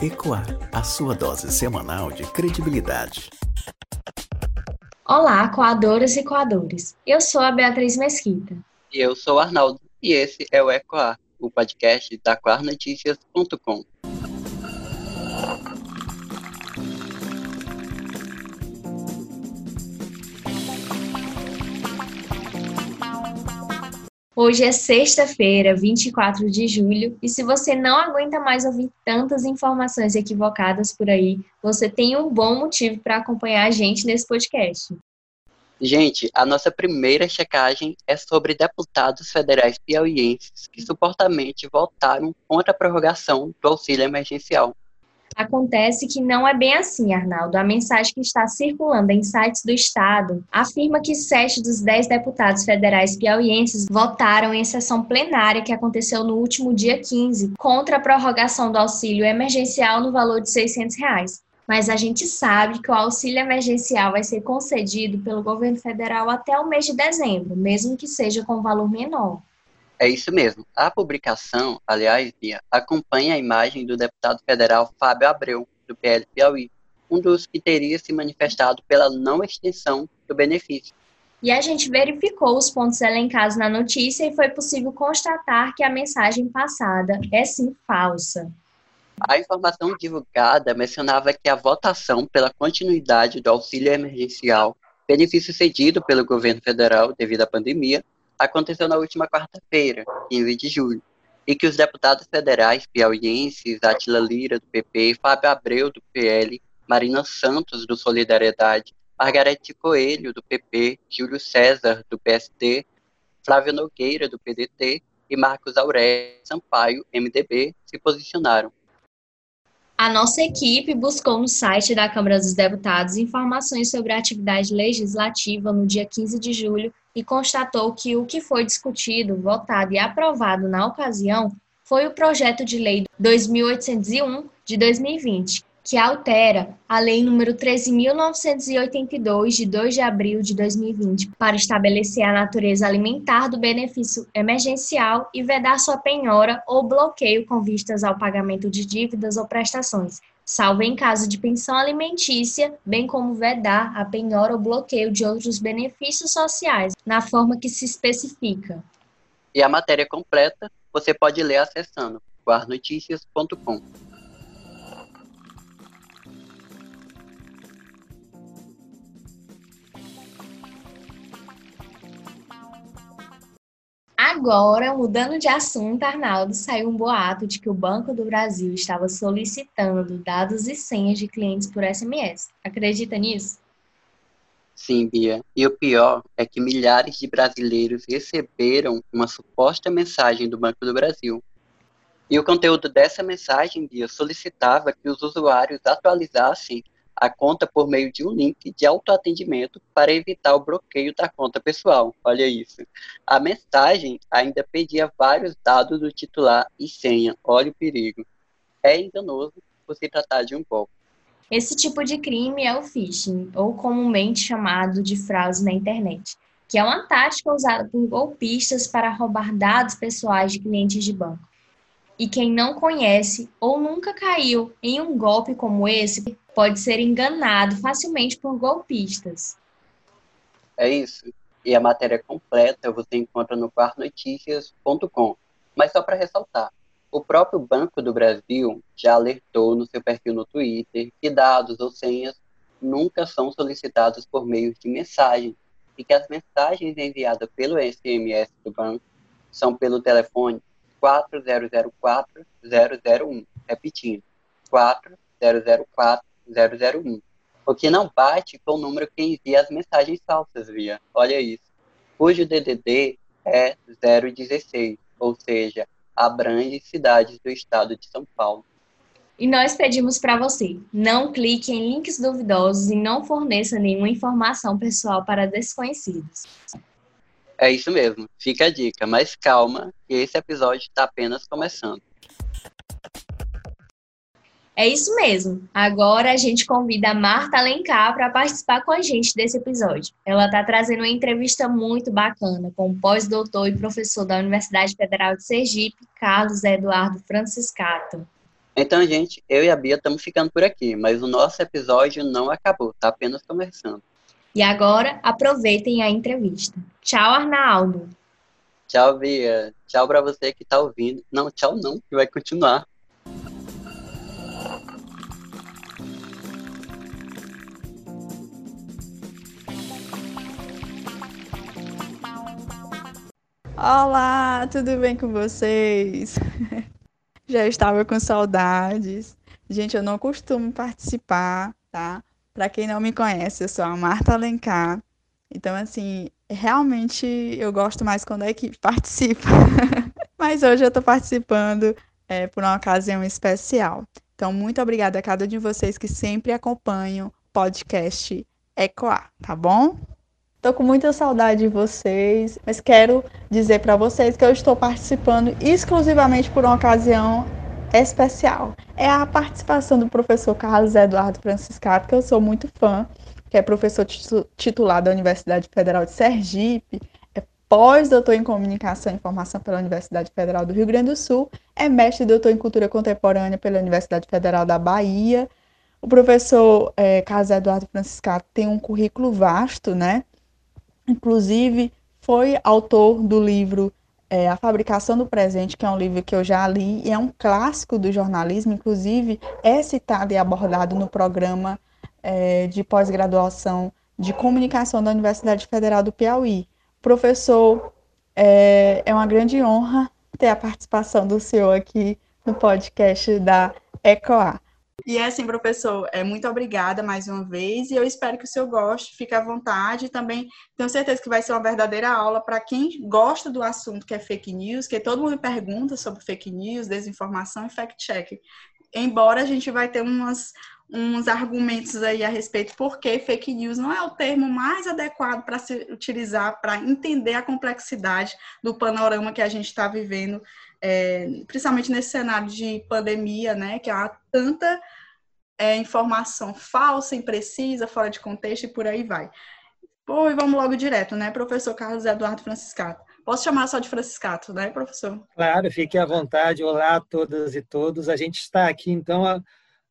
Ecoar, a sua dose semanal de credibilidade. Olá, coadoras e coadores. Eu sou a Beatriz Mesquita. E eu sou o Arnaldo. E esse é o Ecoar, o podcast da quarnoticias.com. Hoje é sexta-feira, 24 de julho, e se você não aguenta mais ouvir tantas informações equivocadas por aí, você tem um bom motivo para acompanhar a gente nesse podcast. Gente, a nossa primeira checagem é sobre deputados federais piauienses que supostamente votaram contra a prorrogação do auxílio emergencial. Acontece que não é bem assim, Arnaldo. A mensagem que está circulando em sites do Estado afirma que sete dos dez deputados federais piauienses votaram em sessão plenária que aconteceu no último dia 15 contra a prorrogação do auxílio emergencial no valor de 600 reais. Mas a gente sabe que o auxílio emergencial vai ser concedido pelo governo federal até o mês de dezembro, mesmo que seja com valor menor. É isso mesmo. A publicação, aliás, Bia, acompanha a imagem do deputado federal Fábio Abreu, do PL Piauí, um dos que teria se manifestado pela não extensão do benefício. E a gente verificou os pontos elencados na notícia e foi possível constatar que a mensagem passada é sim falsa. A informação divulgada mencionava que a votação pela continuidade do auxílio emergencial, benefício cedido pelo governo federal devido à pandemia, aconteceu na última quarta-feira, 15 de julho, e que os deputados federais piauienses Atila Lira, do PP, Fábio Abreu, do PL, Marina Santos, do Solidariedade, Margarete Coelho, do PP, Júlio César, do PSD, Flávio Nogueira, do PDT e Marcos Aurélio Sampaio, MDB, se posicionaram. A nossa equipe buscou no site da Câmara dos Deputados informações sobre a atividade legislativa no dia 15 de julho e constatou que o que foi discutido, votado e aprovado na ocasião foi o projeto de lei 2801 de 2020, que altera a lei número 13982 de 2 de abril de 2020 para estabelecer a natureza alimentar do benefício emergencial e vedar sua penhora ou bloqueio com vistas ao pagamento de dívidas ou prestações, salvo em caso de pensão alimentícia, bem como vedar a penhora ou bloqueio de outros benefícios sociais, na forma que se especifica. E a matéria completa você pode ler acessando guarnoticias.com. Agora, mudando de assunto, Arnaldo, saiu um boato de que o Banco do Brasil estava solicitando dados e senhas de clientes por SMS. Acredita nisso? Sim, Bia. E o pior é que milhares de brasileiros receberam uma suposta mensagem do Banco do Brasil. E o conteúdo dessa mensagem, Bia, solicitava que os usuários atualizassem a conta por meio de um link de autoatendimento para evitar o bloqueio da conta pessoal. Olha isso. A mensagem ainda pedia vários dados do titular e senha. Olha o perigo. É enganoso se tratar de um golpe. Esse tipo de crime é o phishing, ou comumente chamado de fraude na internet, que é uma tática usada por golpistas para roubar dados pessoais de clientes de banco. E quem não conhece ou nunca caiu em um golpe como esse pode ser enganado facilmente por golpistas. É isso. E a matéria completa você encontra no quarnoticias.com. Mas só para ressaltar, o próprio Banco do Brasil já alertou no seu perfil no Twitter que dados ou senhas nunca são solicitados por meio de mensagem e que as mensagens enviadas pelo SMS do banco são pelo telefone 4004-001, repetindo, 4004 001, o que não bate com o número que envia as mensagens falsas via. Olha isso. Cujo DDD é 016, ou seja, abrange cidades do estado de São Paulo. E nós pedimos para você, não clique em links duvidosos e não forneça nenhuma informação pessoal para desconhecidos. É isso mesmo, fica a dica, mas calma, que esse episódio está apenas começando. É isso mesmo. Agora a gente convida a Marta Alencar para participar com a gente desse episódio. Ela está trazendo uma entrevista muito bacana com o pós-doutor e professor da Universidade Federal de Sergipe, Carlos Eduardo Franciscato. Então, gente, eu e a Bia estamos ficando por aqui, mas o nosso episódio não acabou, tá apenas conversando. E agora, aproveitem a entrevista. Tchau, Arnaldo. Tchau, Bia. Tchau para você que está ouvindo. Não, tchau não, que vai continuar. Olá, tudo bem com vocês? Já estava com saudades. Gente, eu não costumo participar, tá? Para quem não me conhece, eu sou a Marta Alencar. Então, assim, realmente eu gosto mais quando a equipe participa. Mas hoje eu estou participando é, por uma ocasião especial. Então, muito obrigada a cada um de vocês que sempre acompanham o podcast Ecoar, tá bom? Estou com muita saudade de vocês, mas quero dizer para vocês que eu estou participando exclusivamente por uma ocasião especial. É a participação do professor Carlos Eduardo Franciscato, que eu sou muito fã, que é professor titular da Universidade Federal de Sergipe, é pós-doutor em Comunicação e Informação pela Universidade Federal do Rio Grande do Sul, é mestre e doutor em Cultura Contemporânea pela Universidade Federal da Bahia. O professor é, Carlos Eduardo Franciscato tem um currículo vasto, né? Inclusive, foi autor do livro é, A Fabricação do Presente, que é um livro que eu já li e é um clássico do jornalismo, inclusive é citado e abordado no programa é, de pós-graduação de comunicação da Universidade Federal do Piauí. Professor, é, é uma grande honra ter a participação do senhor aqui no podcast da ECOA. E é assim, professor, é, muito obrigada mais uma vez e eu espero que o senhor goste, fique à vontade. Também tenho certeza que vai ser uma verdadeira aula para quem gosta do assunto que é fake news, que todo mundo pergunta sobre fake news, desinformação e fact-check. Embora a gente vai ter umas, uns argumentos aí a respeito porque fake news não é o termo mais adequado para se utilizar para entender a complexidade do panorama que a gente está vivendo é, principalmente nesse cenário de pandemia, né, que há tanta é, informação falsa, imprecisa, fora de contexto e por aí vai. Pô, e vamos logo direto, né, professor Carlos Eduardo Franciscato. Posso chamar só de Franciscato, né, professor? Claro, fique à vontade. Olá a todas e todos. A gente está aqui, então,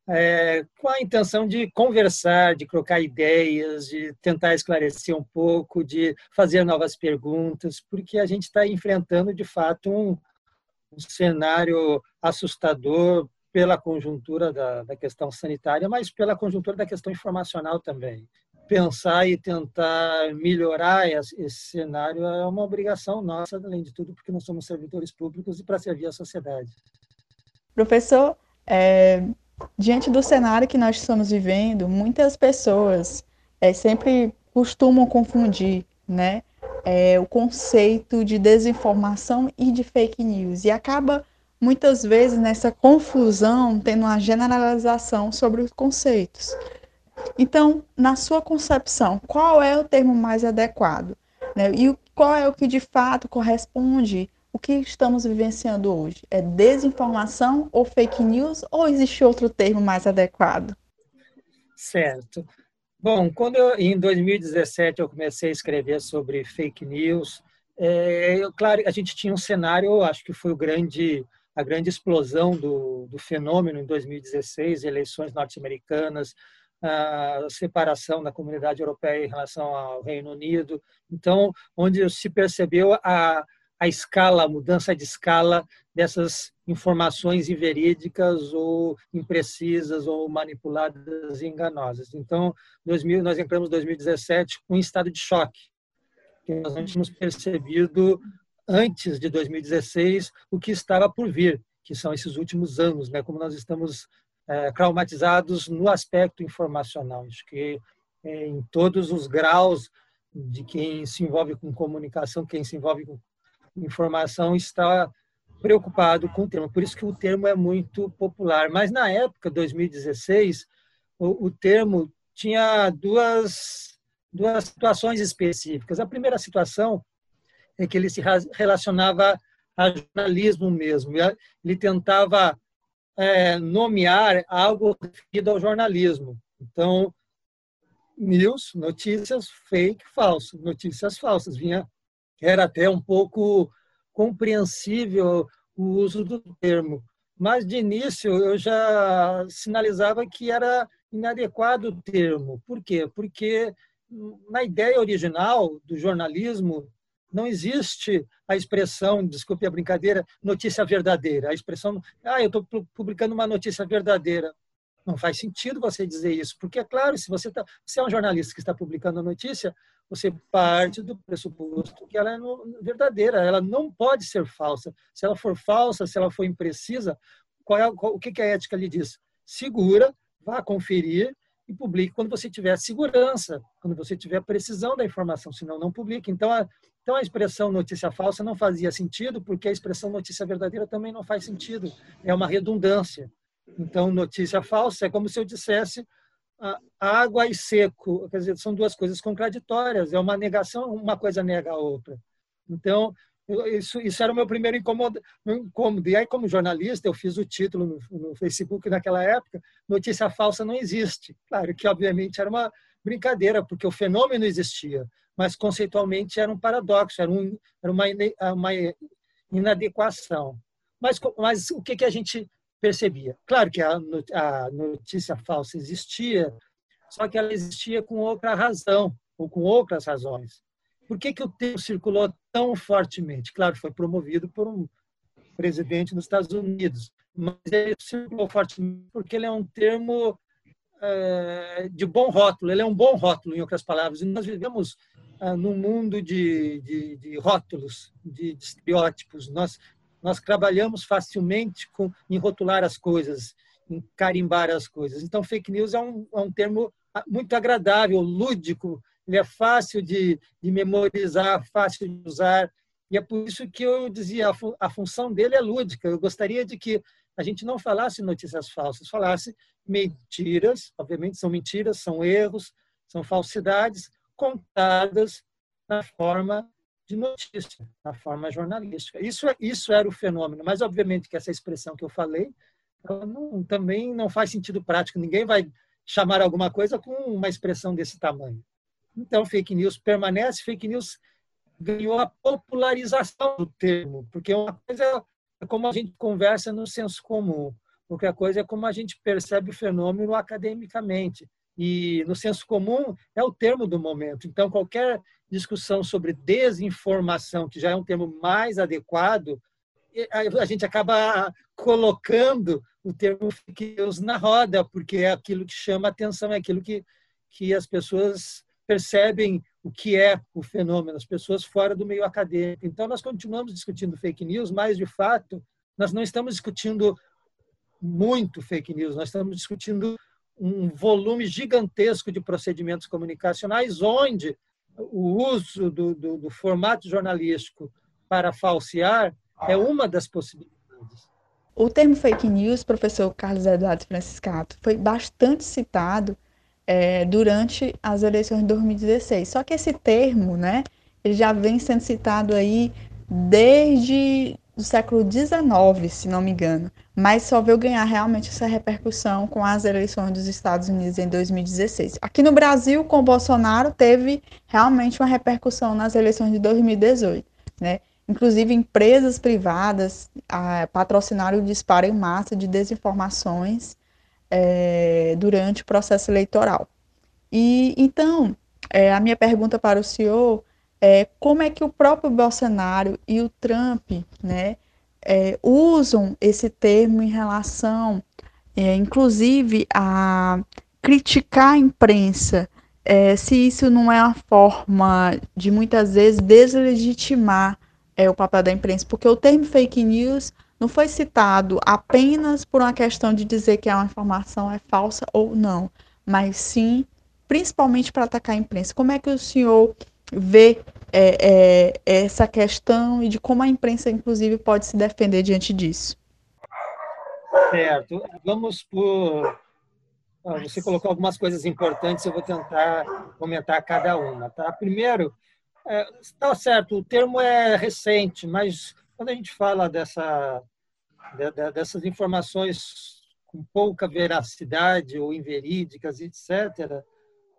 é, com a intenção de conversar, de trocar ideias, de tentar esclarecer um pouco, de fazer novas perguntas, porque a gente está enfrentando, de fato, um, um cenário assustador pela conjuntura da, da questão sanitária, mas pela conjuntura da questão informacional também. Pensar e tentar melhorar esse cenário é uma obrigação nossa, além de tudo, porque nós somos servidores públicos e para servir a sociedade. Professor, é, diante do cenário que nós estamos vivendo, muitas pessoas é, sempre costumam confundir, né, é, o conceito de desinformação e de fake news. E acaba, muitas vezes, nessa confusão, tendo uma generalização sobre os conceitos. Então, na sua concepção, qual é o termo mais adequado? Né? E qual é o que de fato corresponde o que estamos vivenciando hoje? É desinformação ou fake news ou existe outro termo mais adequado? Certo. Bom, quando eu, em 2017 eu comecei a escrever sobre fake news, é, eu, claro, a gente tinha um cenário, acho que foi o grande, a grande explosão do, do fenômeno em 2016, eleições norte-americanas, a separação da comunidade europeia em relação ao Reino Unido. Então, onde se percebeu a, a escala, a mudança de escala dessas informações inverídicas ou imprecisas ou manipuladas e enganosas. Então, 2000, nós entramos em 2017 com um estado de choque, que nós não tínhamos percebido antes de 2016 o que estava por vir, que são esses últimos anos, né? como nós estamos é, traumatizados no aspecto informacional. Acho que é, em todos os graus de quem se envolve com comunicação, quem se envolve com informação está preocupado com o termo. Por isso que o termo é muito popular. Mas na época, 2016, o, o termo tinha duas, duas situações específicas. A primeira situação é que ele se relacionava a jornalismo mesmo. Ele tentava é, nomear algo referido ao jornalismo. Então, news, notícias fake, falso, notícias falsas. Vinha era até um pouco compreensível o uso do termo. mas de início eu já sinalizava que era inadequado o termo. Por quê? Porque na ideia original do jornalismo não existe a expressão, desculpe a brincadeira, notícia verdadeira. A expressão, ah, eu estou publicando uma notícia verdadeira. Não faz sentido você dizer isso, porque é claro, se você, tá, você é um jornalista que está publicando a notícia, você parte do pressuposto que ela é verdadeira, ela não pode ser falsa. Se ela for falsa, se ela for imprecisa, qual é, qual, o que, que a ética lhe diz? Segura, vá conferir e publique quando você tiver segurança, quando você tiver precisão da informação, senão não publique. Então a, então a expressão notícia falsa não fazia sentido, porque a expressão notícia verdadeira também não faz sentido. É uma redundância. Então notícia falsa é como se eu dissesse água e seco, quer dizer, são duas coisas contraditórias, é uma negação, uma coisa nega a outra. Então, isso, isso era o meu primeiro incômodo, incômodo. E aí, como jornalista, eu fiz o título no, no, Facebook naquela época, notícia falsa não existe. Claro que, obviamente, era uma brincadeira, porque o fenômeno existia, mas conceitualmente era um paradoxo, era, um, era uma, uma inadequação. Mas, mas o que, que a gente percebia. Claro que a notícia falsa existia, só que ela existia com outra razão, ou com outras razões. Por que, que o termo circulou tão fortemente? Claro, foi promovido por um presidente dos Estados Unidos, mas ele circulou fortemente porque ele é um termo é, de bom rótulo, ele é um bom rótulo, em outras palavras. E nós vivemos ah, num mundo de, de, de rótulos, de, de estereótipos. Nós nós trabalhamos facilmente com, em rotular as coisas, em carimbar as coisas. Então, fake news é um, é um termo muito agradável, lúdico, ele é fácil de, de, memorizar, fácil de usar. E é por isso que eu dizia, a, fu a função dele é lúdica. Eu gostaria de que a gente não falasse notícias falsas, falasse mentiras, obviamente são mentiras, são erros, são falsidades contadas na forma de notícia, na forma jornalística. Isso, é, isso era o fenômeno, mas obviamente que essa expressão que eu falei não, também não faz sentido prático. Ninguém vai chamar alguma coisa com uma expressão desse tamanho. Então, fake news permanece, fake news ganhou a popularização do termo, porque uma coisa é como a gente conversa no senso comum, outra coisa é como a gente percebe o fenômeno academicamente. E no senso comum é o termo do momento. Então, qualquer discussão sobre desinformação, que já é um termo mais adequado, a gente acaba colocando o termo fake news na roda, porque é aquilo que chama atenção, é aquilo que, que as pessoas percebem o que é o fenômeno, as pessoas fora do meio acadêmico. Então, nós continuamos discutindo fake news, mas, de fato, nós não estamos discutindo muito fake news, nós estamos discutindo um volume gigantesco de procedimentos comunicacionais, onde o uso do, do, do formato jornalístico para falsear é uma das possibilidades. O termo fake news, professor Carlos Eduardo Franciscato, foi bastante citado é, durante as eleições de 2016. Só que esse termo, né, ele já vem sendo citado aí desde o século XIX, se não me engano, mas só veio ganhar realmente essa repercussão com as eleições dos Estados Unidos em 2016. Aqui no Brasil, com Bolsonaro, teve realmente uma repercussão nas eleições de 2018, né? Inclusive, empresas privadas ah, patrocinaram o disparo em massa de desinformações é, durante o processo eleitoral. E então, é, a minha pergunta para o senhor é como é que o próprio Bolsonaro e o Trump, né, é, usam esse termo em relação, é, inclusive, a criticar a imprensa, é, se isso não é uma forma de muitas vezes deslegitimar é, o papel da imprensa, porque o termo fake news não foi citado apenas por uma questão de dizer que uma informação é falsa ou não, mas sim principalmente para atacar a imprensa. Como é que o senhor vê é, é, essa questão e de como a imprensa, inclusive, pode se defender diante disso. Certo. Vamos por. Você colocou algumas coisas importantes, eu vou tentar comentar cada uma. Tá? Primeiro, está é, certo, o termo é recente, mas quando a gente fala dessa, dessas informações com pouca veracidade ou inverídicas, etc.,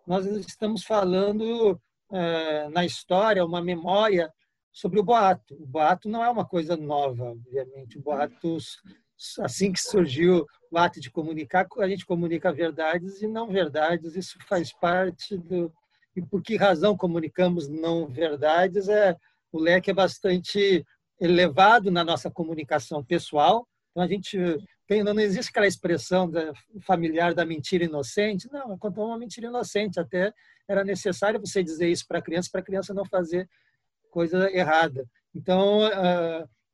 nós estamos falando na história uma memória sobre o boato. O boato não é uma coisa nova, obviamente. O boatos assim que surgiu o ato de comunicar, a gente comunica verdades e não verdades, isso faz parte do. E por que razão comunicamos não verdades? É, o leque é bastante elevado na nossa comunicação pessoal, então a gente tem, não existe aquela expressão familiar da mentira inocente, não, contou uma mentira inocente, até era necessário você dizer isso para a criança, para a criança não fazer coisa errada. Então,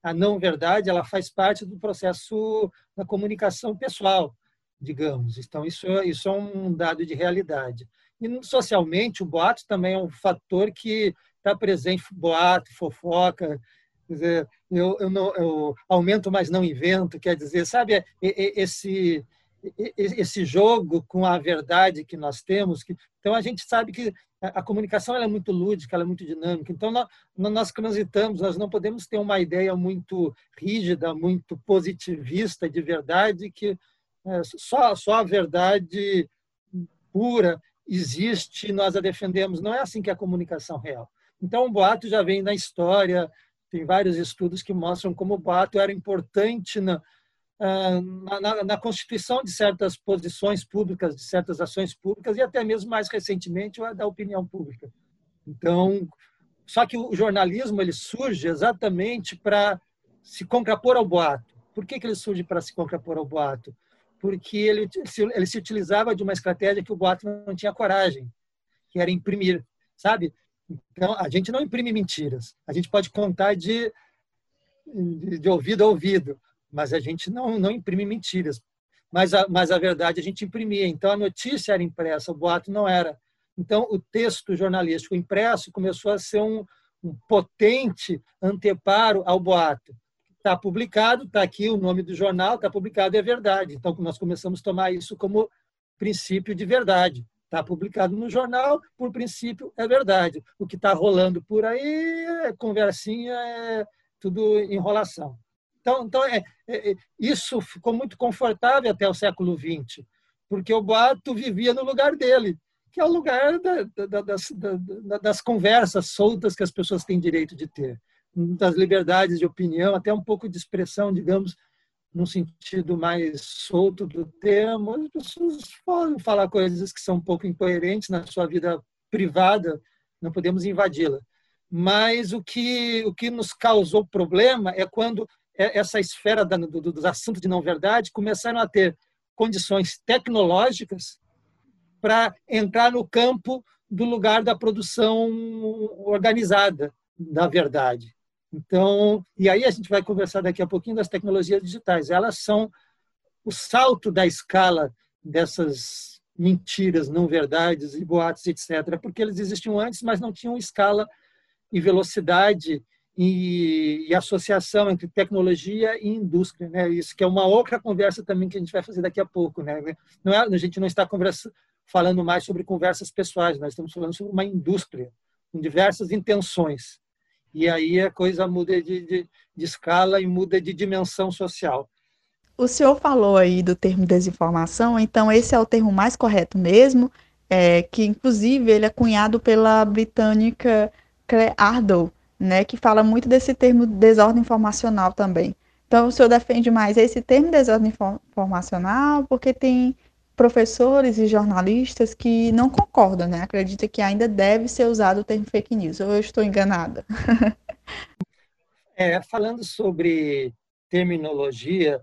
a não verdade, ela faz parte do processo da comunicação pessoal, digamos. Então, isso, isso é um dado de realidade. E socialmente, o boato também é um fator que está presente, boato, fofoca, quer dizer, eu, eu, não, eu aumento, mas não invento, quer dizer, sabe, esse, esse jogo com a verdade que nós temos. Que, então, a gente sabe que a comunicação é muito lúdica, é muito dinâmica. Então, nós, nós transitamos, nós não podemos ter uma ideia muito rígida, muito positivista de verdade, que é, só, só a verdade pura existe e nós a defendemos. Não é assim que é a comunicação real. Então, o boato já vem na história, tem vários estudos que mostram como o boato era importante na, ah, na, na, constituição de certas posições públicas, de certas ações públicas e até mesmo mais recentemente da opinião pública. Então, só que o jornalismo ele surge exatamente para se contrapor ao boato. Por que, que ele surge para se contrapor ao boato? Porque ele, ele se utilizava de uma estratégia que o boato não tinha coragem, que era imprimir, sabe? Então, a gente não imprime mentiras. A gente pode contar de, de, ouvido a ouvido, mas a gente não, não imprime mentiras. Mas a, mas a verdade a gente imprimia. Então, a notícia era impressa, o boato não era. Então, o texto jornalístico impresso começou a ser um, um potente anteparo ao boato. Está publicado, está aqui o nome do jornal, está publicado, é verdade. Então, nós começamos a tomar isso como princípio de verdade. Está publicado no jornal, por princípio, é verdade. O que está rolando por aí é conversinha, é tudo enrolação. Então, então é, é, é, isso ficou muito confortável até o século XX, porque o boato vivia no lugar dele, que é o lugar da, da, das, da, das conversas soltas que as pessoas têm direito de ter, das liberdades de opinião, até um pouco de expressão, digamos, num sentido mais solto do termo. As pessoas podem falar coisas que são um pouco incoerentes na sua vida privada, não podemos invadi-la. Mas o que, o que nos causou problema é quando essa esfera dos assuntos de não verdade começaram a ter condições tecnológicas para entrar no campo do lugar da produção organizada da verdade. Então, e aí a gente vai conversar daqui a pouquinho das tecnologias digitais. Elas são o salto da escala dessas mentiras, não verdades e boatos, etc., porque eles existiam antes, mas não tinham escala e velocidade e, e, associação entre tecnologia e indústria, né? Isso que é uma outra conversa também que a gente vai fazer daqui a pouco, né? Não é, a gente não está conversa, falando mais sobre conversas pessoais, nós estamos falando sobre uma indústria com diversas intenções. E aí a coisa muda de, de, de escala e muda de dimensão social. O senhor falou aí do termo desinformação, então esse é o termo mais correto mesmo, é, que inclusive ele é cunhado pela britânica Claire Ardow, né, que fala muito desse termo desordem informacional também. Então, o senhor defende mais esse termo desordem informacional porque tem professores e jornalistas que não concordam, né? Acredita que ainda deve ser usado o termo fake news. Ou eu estou enganada? É, falando sobre terminologia,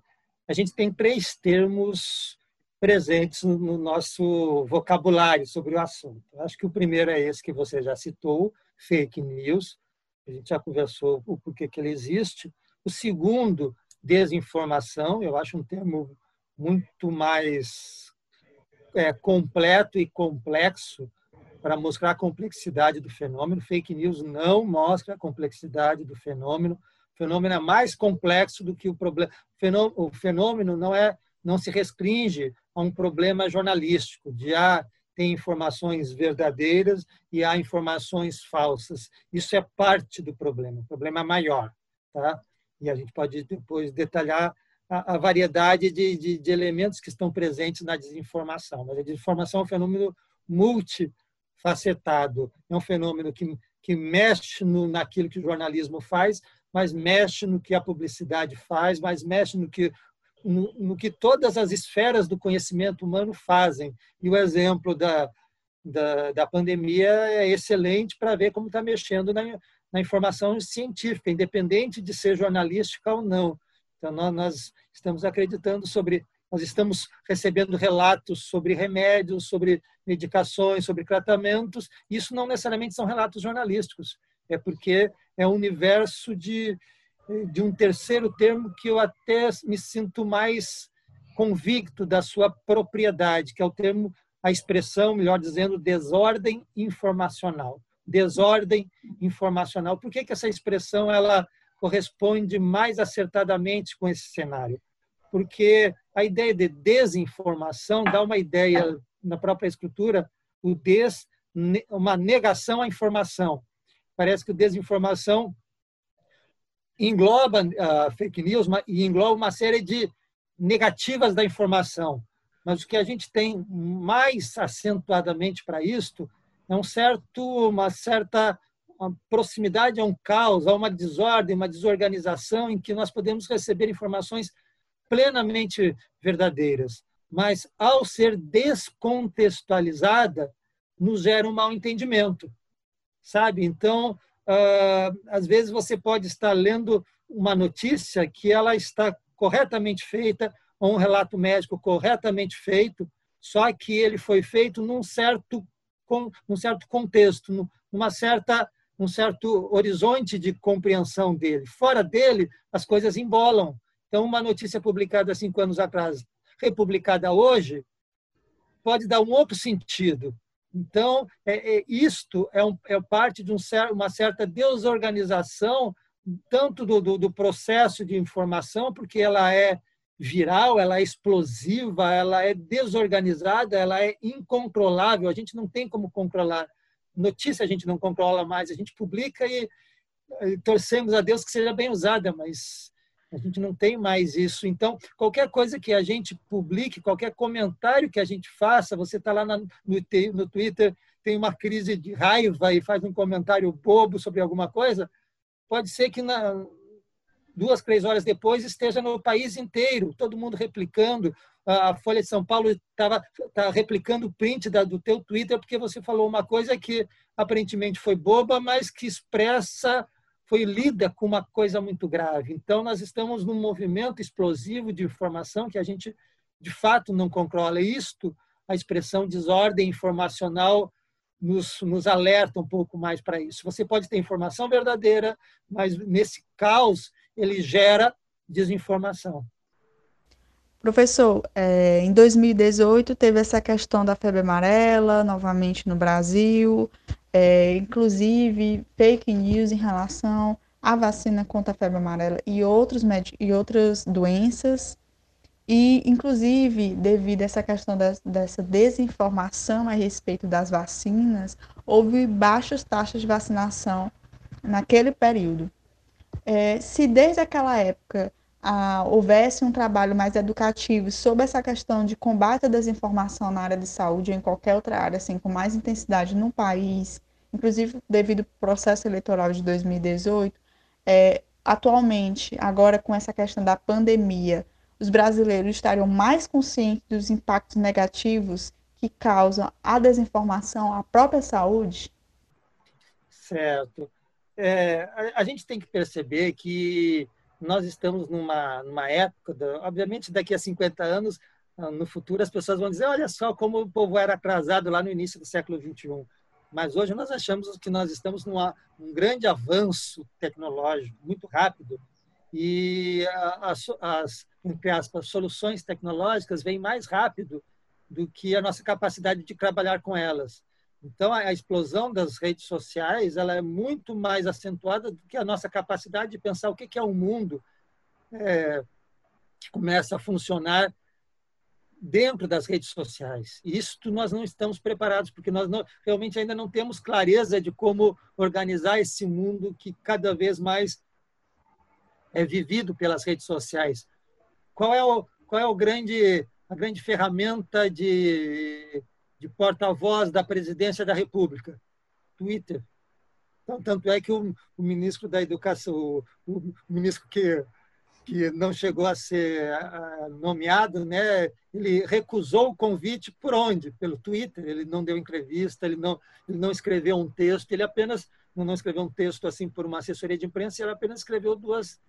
a gente tem três termos presentes no nosso vocabulário sobre o assunto. Acho que o primeiro é esse que você já citou, fake news a gente já conversou o porquê que ele existe. O segundo, desinformação, eu acho um termo muito mais é, completo e complexo para mostrar a complexidade do fenômeno. Fake news não mostra a complexidade do fenômeno. O fenômeno é mais complexo do que o problema. O fenômeno não é, não se restringe a um problema jornalístico de ah, tem informações verdadeiras e há informações falsas. Isso é parte do problema, o problema é maior. Tá? E a gente pode depois detalhar a, variedade de, de, de, elementos que estão presentes na desinformação. Mas a desinformação é um fenômeno multifacetado, é um fenômeno que, que mexe no, naquilo que o jornalismo faz, mas mexe no que a publicidade faz, mas mexe no que no, no, que todas as esferas do conhecimento humano fazem. E o exemplo da, da, da pandemia é excelente para ver como está mexendo na, na informação científica, independente de ser jornalística ou não. Então, nós, nós estamos acreditando sobre, nós estamos recebendo relatos sobre remédios, sobre medicações, sobre tratamentos. Isso não necessariamente são relatos jornalísticos, é porque é um universo de, de um terceiro termo que eu até me sinto mais convicto da sua propriedade, que é o termo, a expressão, melhor dizendo, desordem informacional. Desordem informacional. Por que, que essa expressão ela corresponde mais acertadamente com esse cenário? Porque a ideia de desinformação dá uma ideia na própria escritura, o des, uma negação à informação. Parece que o desinformação engloba uh, fake news e engloba uma série de negativas da informação. Mas o que a gente tem mais acentuadamente para isto é um certo, uma certa uma proximidade a um caos, a uma desordem, uma desorganização em que nós podemos receber informações plenamente verdadeiras, mas ao ser descontextualizada, nos gera um mal entendimento, sabe? Então, uh, às vezes você pode estar lendo uma notícia que ela está corretamente feita, ou um relato médico corretamente feito, só que ele foi feito num certo, num certo contexto, numa certa, um certo horizonte de compreensão dele. Fora dele, as coisas embolam. Então, uma notícia publicada cinco anos atrás, republicada hoje, pode dar um outro sentido. Então, é, é, isto é, um, é parte de um, uma certa desorganização, tanto do, do, do, processo de informação, porque ela é viral, ela é explosiva, ela é desorganizada, ela é incontrolável, a gente não tem como controlar. Notícia a gente não controla mais, a gente publica e, e torcemos a Deus que seja bem usada, mas a gente não tem mais isso. Então, qualquer coisa que a gente publique, qualquer comentário que a gente faça, você está lá no, no Twitter, tem uma crise de raiva e faz um comentário bobo sobre alguma coisa, pode ser que na, duas, três horas depois esteja no país inteiro, todo mundo replicando. A Folha de São Paulo estava tá replicando o print da, do teu Twitter porque você falou uma coisa que aparentemente foi boba, mas que expressa foi lida com uma coisa muito grave. Então, nós estamos num movimento explosivo de informação que a gente, de fato, não controla. Isto, a expressão desordem informacional, nos, nos alerta um pouco mais para isso. Você pode ter informação verdadeira, mas nesse caos ele gera desinformação. Professor, é, em 2018 teve essa questão da febre amarela novamente no Brasil é, inclusive fake news em relação à vacina contra a febre amarela e, outros e outras doenças. E, inclusive, devido a essa questão da, dessa desinformação a respeito das vacinas, houve baixas taxas de vacinação naquele período. É, se desde aquela época ah, houvesse um trabalho mais educativo sobre essa questão de combate à desinformação na área de saúde ou em qualquer outra área, assim, com mais intensidade no país, inclusive devido ao processo eleitoral de 2018, é, atualmente, agora com essa questão da pandemia, os brasileiros estariam mais conscientes dos impactos negativos que causam a desinformação à própria saúde? Certo. É, a, a, gente tem que perceber que nós estamos numa, numa época, obviamente daqui a 50 anos, ah, no futuro, as pessoas vão dizer: olha só como o povo era atrasado lá no início do século XXI. Mas hoje nós achamos que nós estamos num um grande avanço tecnológico, muito rápido, e as, as, entre aspas, soluções tecnológicas vêm mais rápido do que a nossa capacidade de trabalhar com elas. Então, a explosão das redes sociais ela é muito mais acentuada do que a nossa capacidade de pensar o que é um mundo é, que começa a funcionar dentro das redes sociais. E isso nós não estamos preparados, porque nós não, realmente ainda não temos clareza de como organizar esse mundo que cada vez mais é vivido pelas redes sociais. Qual é o, qual é o grande, a grande ferramenta de de porta-voz da presidência da República, Twitter. Então, tanto é que o, o ministro da Educação, o, o, ministro que que não chegou a ser nomeado, né? Ele recusou o convite por onde? Pelo Twitter. Ele não deu entrevista, ele não, ele não escreveu um texto, ele apenas não escreveu um texto assim por uma assessoria de imprensa, ele apenas escreveu duas,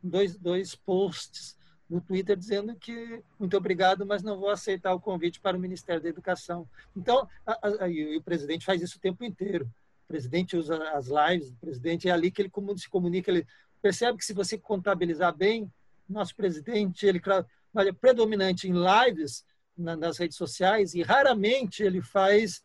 dois, dois posts no Twitter dizendo que muito obrigado, mas não vou aceitar o convite para o Ministério da Educação. Então, a, a, e o presidente faz isso o tempo inteiro. O presidente usa as lives, o presidente é ali que ele se comunica, ele percebe que se você contabilizar bem, nosso presidente, ele é predominante em lives na, nas redes sociais e raramente ele faz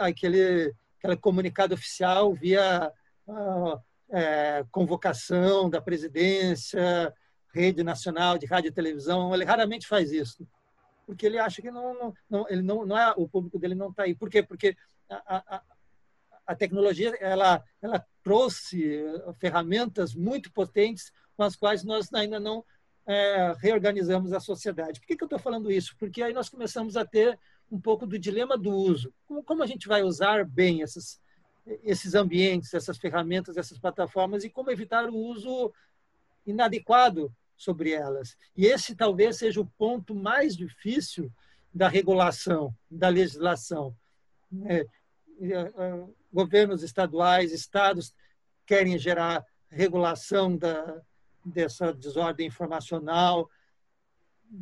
aquele, aquele comunicado oficial via uh, é, convocação da presidência, rede nacional de rádio e televisão, ele raramente faz isso, porque ele acha que não, não ele não, não é o público dele não está aí. Por quê? Porque a, a, a tecnologia ela, ela trouxe ferramentas muito potentes com as quais nós ainda não é, reorganizamos a sociedade. Por que, que eu estou falando isso? Porque aí nós começamos a ter um pouco do dilema do uso. Como, como a gente vai usar bem essas, esses ambientes, essas ferramentas, essas plataformas e como evitar o uso inadequado sobre elas. E esse talvez seja o ponto mais difícil da regulação, da legislação. É, governos estaduais, estados querem gerar regulação da, dessa desordem informacional,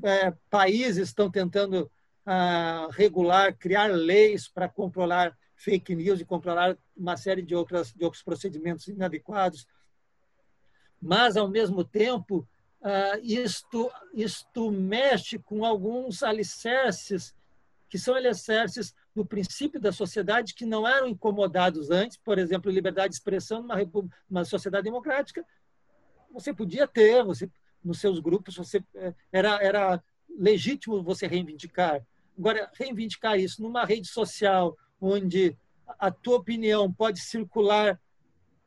é, países estão tentando ah, regular, criar leis para controlar fake news e controlar uma série de, outras, de outros procedimentos inadequados. Mas, ao mesmo tempo, ah, isto, isto mexe com alguns alicerces que são alicerces do princípio da sociedade que não eram incomodados antes, por exemplo, liberdade de expressão numa, numa sociedade democrática, você podia ter, você nos seus grupos você é, era era legítimo você reivindicar. Agora reivindicar isso numa rede social onde a tua opinião pode circular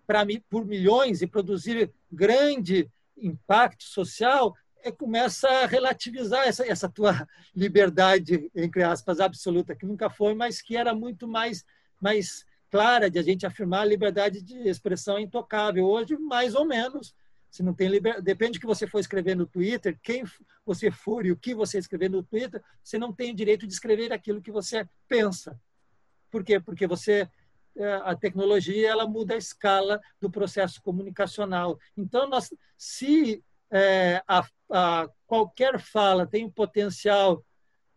para por milhões e produzir grande impacto social, é, começa a relativizar essa, essa tua liberdade, entre aspas, absoluta, que nunca foi, mas que era muito mais, mais clara de a gente afirmar a liberdade de expressão intocável. Hoje, mais ou menos. Se não tem liber... Depende do que você for escrever no Twitter, quem você for e o que você escrever no Twitter, você não tem o direito de escrever aquilo que você pensa. Por quê? Porque você a tecnologia ela muda a escala do processo comunicacional. Então, nós, se é, a, a, qualquer fala tem um potencial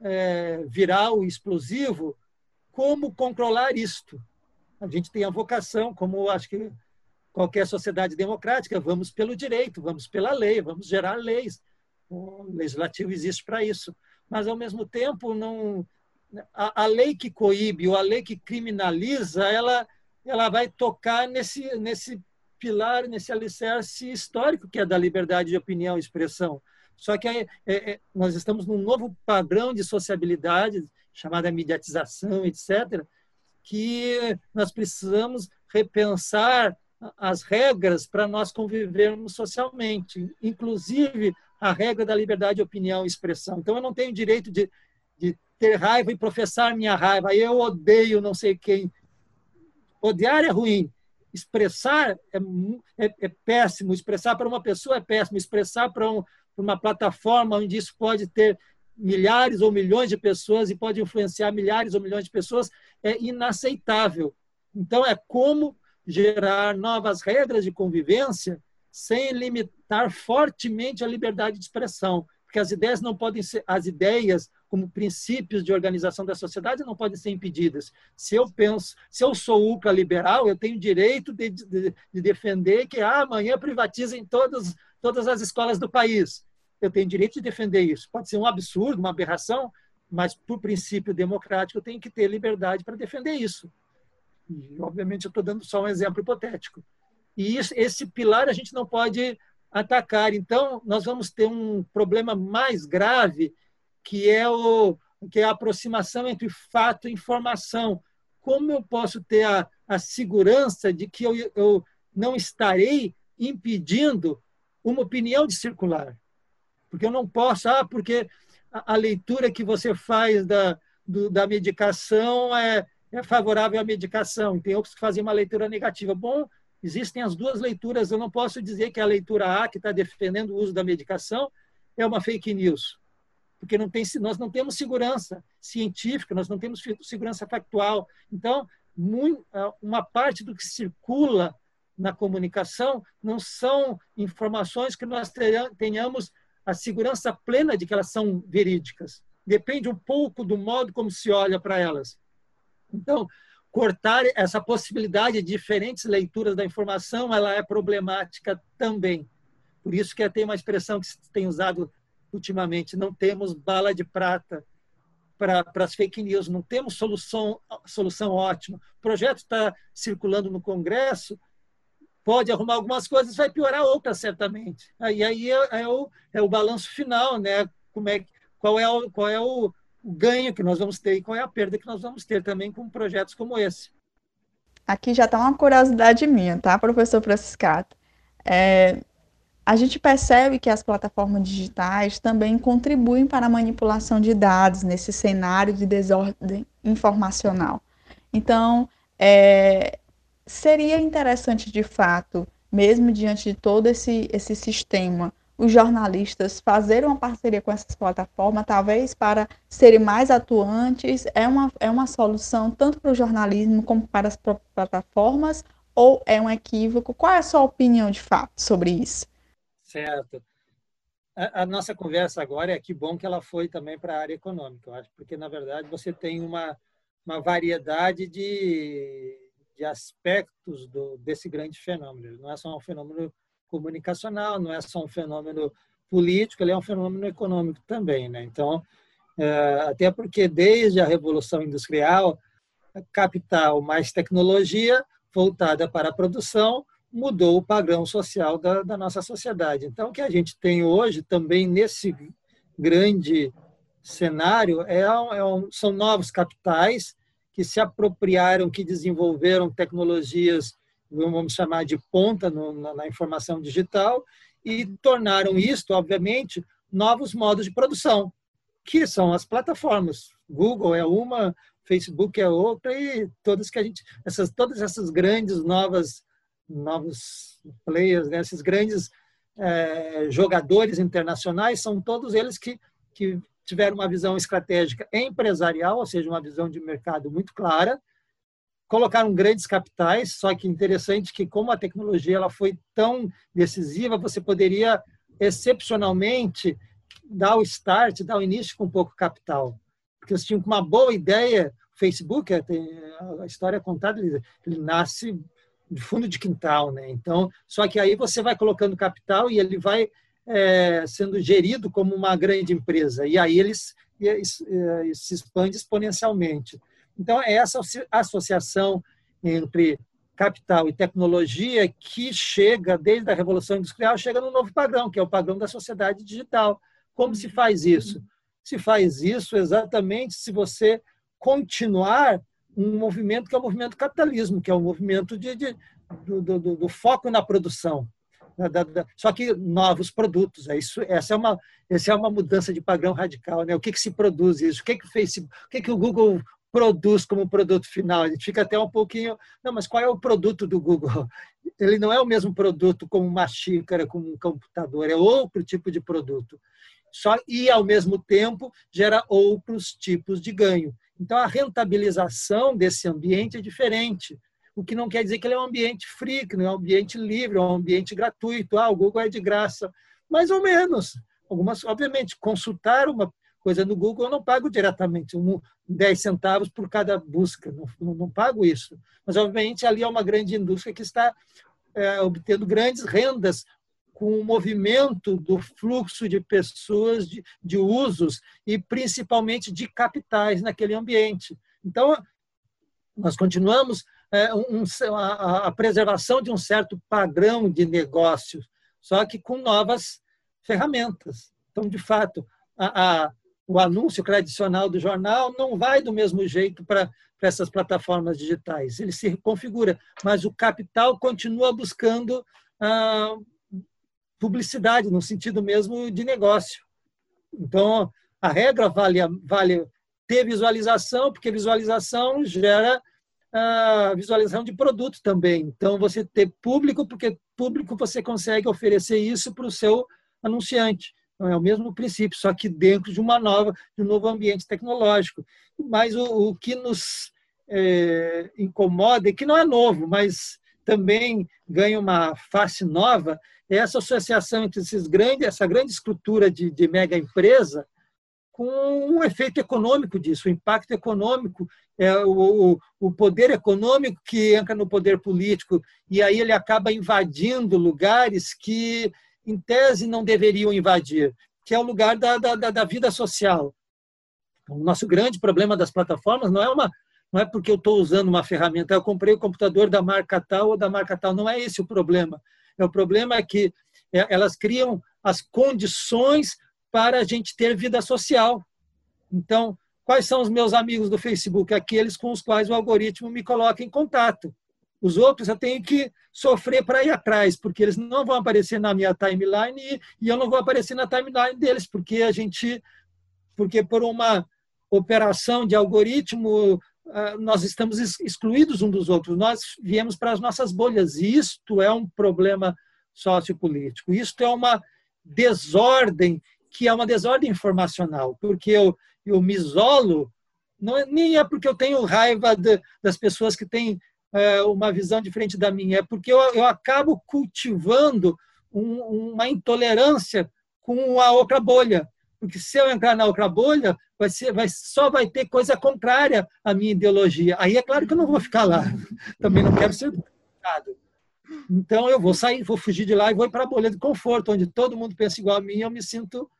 é, viral e explosivo, como controlar isto? A gente tem a vocação, como acho que qualquer sociedade democrática, vamos pelo direito, vamos pela lei, vamos gerar leis. O legislativo existe para isso. Mas, ao mesmo tempo, não, a, a, lei que coíbe ou a lei que criminaliza, ela, ela vai tocar nesse, nesse pilar, nesse alicerce histórico que é da liberdade de opinião e expressão. Só que é, é, nós estamos num novo padrão de sociabilidade, chamada mediatização, etc., que nós precisamos repensar as regras para nós convivermos socialmente, inclusive a regra da liberdade de opinião e expressão. Então, eu não tenho direito de, de ter raiva e professar minha raiva. Eu odeio não sei quem. Odiar é ruim, expressar é, é, é péssimo, expressar para uma pessoa é péssimo, expressar para um, uma plataforma onde isso pode ter milhares ou milhões de pessoas e pode influenciar milhares ou milhões de pessoas é inaceitável. Então, é como gerar novas regras de convivência sem limitar fortemente a liberdade de expressão, porque as ideias não podem ser as ideias como princípios de organização da sociedade não podem ser impedidas. Se eu penso, se eu sou ultraliberal, eu tenho direito de, de, de defender que ah, amanhã privatizem todas, todas as escolas do país. Eu tenho direito de defender isso. Pode ser um absurdo, uma aberração, mas por princípio democrático eu tenho que ter liberdade para defender isso. E, obviamente, eu estou dando só um exemplo hipotético. E isso, esse pilar a gente não pode atacar. Então, nós vamos ter um problema mais grave que é, o, que é a aproximação entre fato e informação. Como eu posso ter a, a segurança de que eu, eu não estarei impedindo uma opinião de circular? Porque eu não posso, ah, porque a, a leitura que você faz da, do, da medicação é, é favorável à medicação, tem outros que fazem uma leitura negativa. Bom, Existem as duas leituras. Eu não posso dizer que a leitura A, que está defendendo o uso da medicação, é uma fake news, porque não tem, nós não temos segurança científica, nós não temos segurança factual. Então, muito, uma parte do que circula na comunicação não são informações que nós tenhamos a segurança plena de que elas são verídicas. Depende um pouco do modo como se olha para elas. Então, cortar essa possibilidade de diferentes leituras da informação, ela é problemática também. Por isso que tem uma expressão que se tem usado ultimamente, não temos bala de prata para as fake news, não temos solução, solução ótima. O projeto está circulando no Congresso, pode arrumar algumas coisas, vai piorar outras certamente. Aí, aí é, é, o, é o balanço final, né? Como é, qual é, o, qual é o, o ganho que nós vamos ter e qual é a perda que nós vamos ter também com projetos como esse. Aqui já está uma curiosidade minha, tá, professor Franciscato? É, a gente percebe que as plataformas digitais também contribuem para a manipulação de dados nesse cenário de desordem informacional. Então, é, seria interessante de fato, mesmo diante de todo esse, esse sistema, os jornalistas fazerem uma parceria com essas plataformas, talvez para serem mais atuantes, é uma, é uma solução tanto para o jornalismo como para as plataformas, ou é um equívoco? Qual é a sua opinião de fato sobre isso? Certo. A, a nossa conversa agora é que bom que ela foi também para a área econômica, eu acho, porque na verdade você tem uma, uma variedade de, de aspectos do, desse grande fenômeno. Não é só um fenômeno comunicacional, não é só um fenômeno político, ele é um fenômeno econômico também. Né? Então, é, até porque desde a Revolução Industrial, capital mais tecnologia voltada para a produção mudou o padrão social da, da nossa sociedade. Então, o que a gente tem hoje também nesse grande cenário é, é um, são novos capitais que se apropriaram, que desenvolveram tecnologias vamos chamar de ponta no, na, na informação digital, e tornaram isto, obviamente, novos modos de produção, que são as plataformas. Google é uma, Facebook é outra e todas que a gente, essas, todas essas grandes novas novos players, né, esses grandes é, jogadores internacionais são todos eles que, que tiveram uma visão estratégica empresarial, ou seja, uma visão de mercado muito clara, colocaram grandes capitais, só que interessante que como a tecnologia ela foi tão decisiva, você poderia excepcionalmente dar o start, dar o início com pouco capital. Porque você tinha uma boa ideia, o Facebook, é, a história é contada, ele, ele nasce de fundo de quintal, né? Então, só que aí você vai colocando capital e ele vai é, sendo gerido como uma grande empresa e aí eles se expande exponencialmente. Então, é essa associação entre capital e tecnologia que chega, desde a Revolução Industrial, chega no novo padrão, que é o padrão da sociedade digital. Como se faz isso? Se faz isso exatamente se você continuar um movimento que é o movimento capitalismo, que é o movimento de, de do, do, do, foco na produção. Só que novos produtos. É isso, essa, é uma, essa é uma mudança de padrão radical. Né? O que, que se produz isso? O que, que, o Facebook, o que, que o Google produz como produto final. A gente fica até um pouquinho, não, mas qual é o produto do Google? Ele não é o mesmo produto como uma xícara, como um computador, é outro tipo de produto. Só e ao mesmo tempo gera outros tipos de ganho. Então a rentabilização desse ambiente é diferente. O que não quer dizer que ele é um ambiente free, que não é um ambiente livre, é um ambiente gratuito. Ah, o Google é de graça. Mais ou menos. Algumas, obviamente, consultar uma coisa no Google, eu não pago diretamente um, 10 centavos por cada busca, não, não, pago isso. Mas, obviamente, ali é uma grande indústria que está é, obtendo grandes rendas com o movimento do fluxo de pessoas, de, de usos e principalmente de capitais naquele ambiente. Então, nós continuamos é, um, a, a preservação de um certo padrão de negócios, só que com novas ferramentas. Então, de fato, a, a o anúncio tradicional do jornal não vai do mesmo jeito para essas plataformas digitais. Ele se configura, mas o capital continua buscando ah, publicidade, no sentido mesmo de negócio. Então, a regra vale, vale ter visualização, porque visualização gera a visualização de produto também. Então, você ter público, porque público você consegue oferecer isso para o seu anunciante. Então, é o mesmo princípio, só que dentro de uma nova, de um novo ambiente tecnológico. Mas o, o que nos é, incomoda, e que não é novo, mas também ganha uma face nova, é essa associação entre esses grandes, essa grande estrutura de, de mega empresa com um efeito econômico disso, o impacto econômico, é, o, o poder econômico que entra no poder político, e aí ele acaba invadindo lugares que, em tese, não deveriam invadir, que é o lugar da, da, da vida social. O nosso grande problema das plataformas não é uma não é porque eu estou usando uma ferramenta, eu comprei o computador da marca tal ou da marca tal, não é esse o problema. É o problema é que é, elas criam as condições para a gente ter vida social. Então, quais são os meus amigos do Facebook? Aqueles com os quais o algoritmo me coloca em contato. Os outros eu tenho que sofrer para ir atrás, porque eles não vão aparecer na minha timeline e eu não vou aparecer na timeline deles, porque a gente, porque por uma operação de algoritmo ah, nós estamos excluídos um dos outros, nós viemos para as nossas bolhas, e isto é um problema sociopolítico, isto é uma desordem, que é uma desordem informacional, porque eu, eu me isolo, não é, nem é porque eu tenho raiva de, das pessoas que têm uma visão diferente da minha, é porque eu, eu acabo cultivando um, uma intolerância com a outra bolha, porque se eu entrar na outra bolha, vai ser, vai, só vai ter coisa contrária à minha ideologia. Aí é claro que eu não vou ficar lá. Também não quero ser educado. Então eu vou sair, vou fugir de lá e vou para a bolha de conforto, onde todo mundo pensa igual a mim, eu me sinto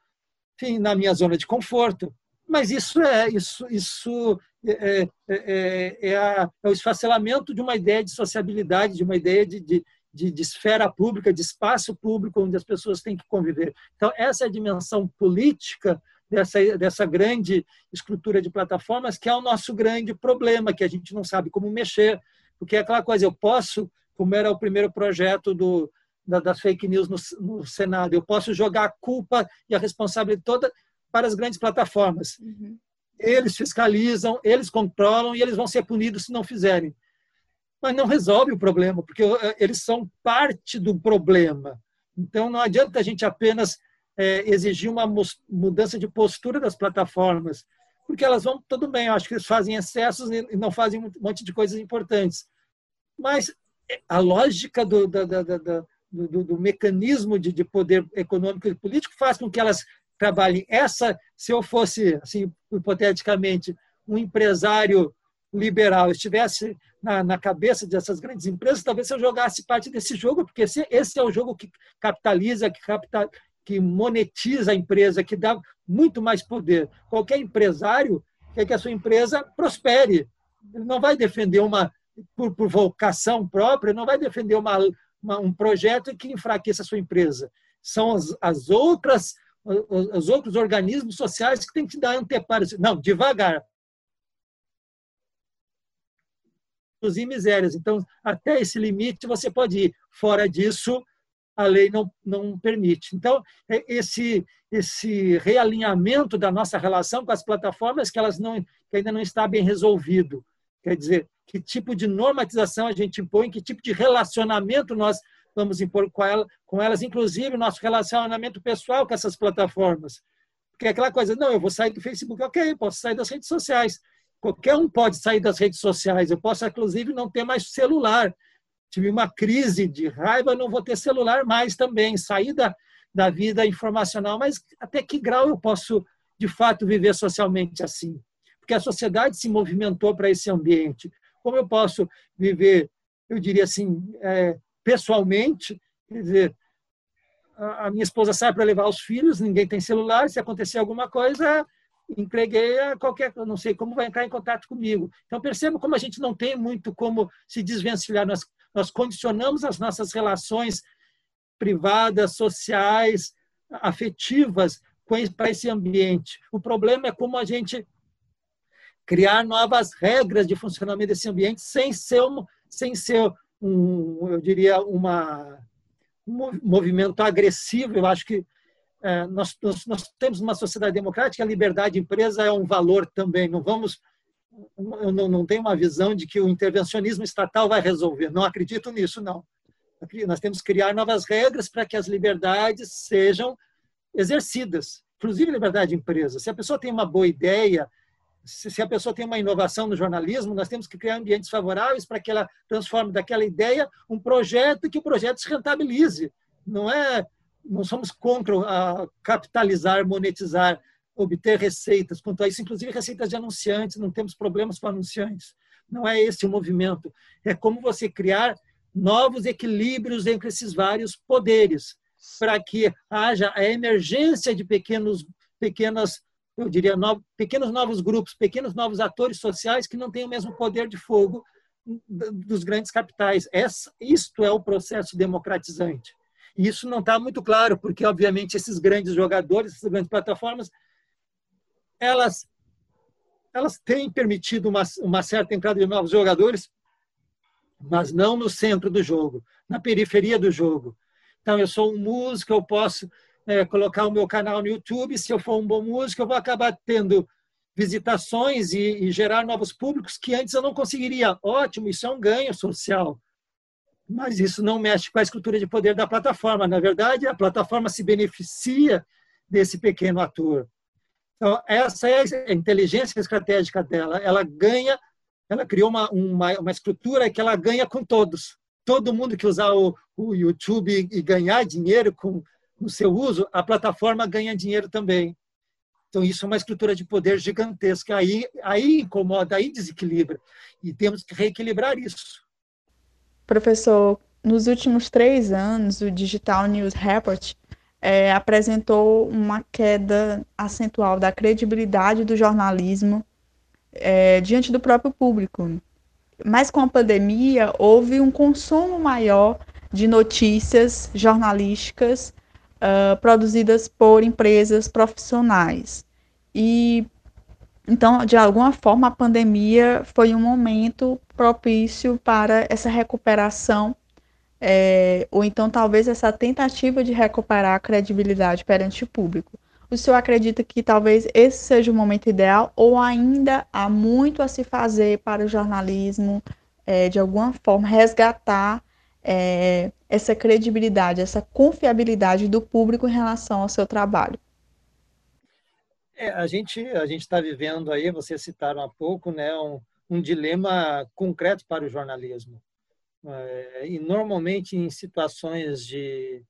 enfim, na minha zona de conforto. Mas isso é isso isso é, é, é, é, a, é o esfacelamento de uma ideia de sociabilidade, de uma ideia de, de de, de, esfera pública, de espaço público onde as pessoas têm que conviver. Então, essa é a dimensão política dessa, dessa grande estrutura de plataformas, que é o nosso grande problema, que a gente não sabe como mexer, porque é aquela coisa, eu posso, como era o primeiro projeto do, da, das fake news no, no, Senado, eu posso jogar a culpa e a responsabilidade toda para as grandes plataformas. Uhum. Eles fiscalizam, eles controlam e eles vão ser punidos se não fizerem mas não resolve o problema, porque eh, eles são parte do problema. Então, não adianta a gente apenas é, exigir uma mudança de postura das plataformas, porque elas vão, tudo bem, eu acho que eles fazem excessos e não fazem um monte de coisas importantes. Mas eh, a lógica do, da, da, da, do, do mecanismo de, de, poder econômico e político faz com que elas trabalhem. Essa, se eu fosse, assim, hipoteticamente, um empresário liberal estivesse na, na, cabeça dessas grandes empresas, talvez eu jogasse parte desse jogo, porque esse, esse é o jogo que capitaliza, que, capital, que monetiza a empresa, que dá muito mais poder. Qualquer empresário quer que a sua empresa prospere. Ele não vai defender uma, por, por vocação própria, não vai defender uma, uma, um projeto que enfraqueça a sua empresa. São as, as outras os outros organismos sociais que têm que dar anteparo. Não, devagar, e misérias. Então, até esse limite você pode ir. Fora disso, a lei não, não permite. Então, é esse, esse realinhamento da nossa relação com as plataformas que elas não, que ainda não está bem resolvido. Quer dizer, que tipo de normatização a gente impõe, que tipo de relacionamento nós vamos impor com, ela, com elas, inclusive o nosso relacionamento pessoal com essas plataformas. Porque é aquela coisa, não, eu vou sair do Facebook, ok, posso sair das redes sociais, Qualquer um pode sair das redes sociais. Eu posso, inclusive, não ter mais celular. Tive uma crise de raiva, não vou ter celular mais também. Sair da, da vida informacional. Mas até que grau eu posso, de fato, viver socialmente assim? Porque a sociedade se movimentou para esse ambiente. Como eu posso viver, eu diria assim, é, pessoalmente? Quer dizer, a minha esposa sai para levar os filhos, ninguém tem celular, se acontecer alguma coisa, entreguei a qualquer, não sei como vai entrar em contato comigo. Então perceba como a gente não tem muito como se desvencilhar. Nós, nós condicionamos as nossas relações privadas, sociais, afetivas para esse ambiente. O problema é como a gente criar novas regras de funcionamento desse ambiente sem ser sem ser um eu diria uma um movimento agressivo. Eu acho que é, nós, nós, nós, temos uma sociedade democrática, a liberdade de empresa é um valor também. Não vamos eu não, não tenho uma visão de que o intervencionismo estatal vai resolver. Não acredito nisso, não. Nós temos que criar novas regras para que as liberdades sejam exercidas, inclusive liberdade de empresa. Se a pessoa tem uma boa ideia, se a pessoa tem uma inovação no jornalismo, nós temos que criar ambientes favoráveis para que ela transforme daquela ideia um projeto e que o projeto se rentabilize. Não é, não somos contra a capitalizar, monetizar, obter receitas. Quanto a isso, inclusive receitas de anunciantes, não temos problemas com anunciantes. Não é esse o movimento. É como você criar novos equilíbrios entre esses vários poderes, para que haja a emergência de pequenos, pequenas, eu diria, pequenos novos grupos, pequenos novos atores sociais que não têm o mesmo poder de fogo dos grandes capitais. Essa, isto é o processo democratizante. E isso não está muito claro, porque, obviamente, esses grandes jogadores, essas grandes plataformas, elas, elas têm permitido uma, uma certa entrada de novos jogadores, mas não no centro do jogo, na periferia do jogo. Então, eu sou um músico, eu posso é, colocar o meu canal no YouTube, se eu for um bom músico, eu vou acabar tendo visitações e, e gerar novos públicos que antes eu não conseguiria. Ótimo, isso é um ganho social. Mas isso não mexe com a estrutura de poder da plataforma. Na verdade, a plataforma se beneficia desse pequeno ator. Então, essa é a inteligência estratégica dela. Ela ganha ela criou uma, uma, uma estrutura que ela ganha com todos. Todo mundo que usar o, o YouTube e ganhar dinheiro com o seu uso, a plataforma ganha dinheiro também. Então, isso é uma estrutura de poder gigantesca. Aí, aí incomoda, aí desequilibra. E temos que reequilibrar isso. Professor, nos últimos três anos, o Digital News Report é, apresentou uma queda acentual da credibilidade do jornalismo é, diante do próprio público. Mas com a pandemia, houve um consumo maior de notícias jornalísticas uh, produzidas por empresas profissionais. E então, de alguma forma, a pandemia foi um momento propício para essa recuperação, é, ou então talvez essa tentativa de recuperar a credibilidade perante o público. O senhor acredita que talvez esse seja o momento ideal ou ainda há muito a se fazer para o jornalismo, é, de alguma forma, resgatar é, essa credibilidade, essa confiabilidade do público em relação ao seu trabalho? É, a gente a gente está vivendo aí, vocês citaram há pouco, né, um, um dilema concreto para o jornalismo. É, e normalmente em situações de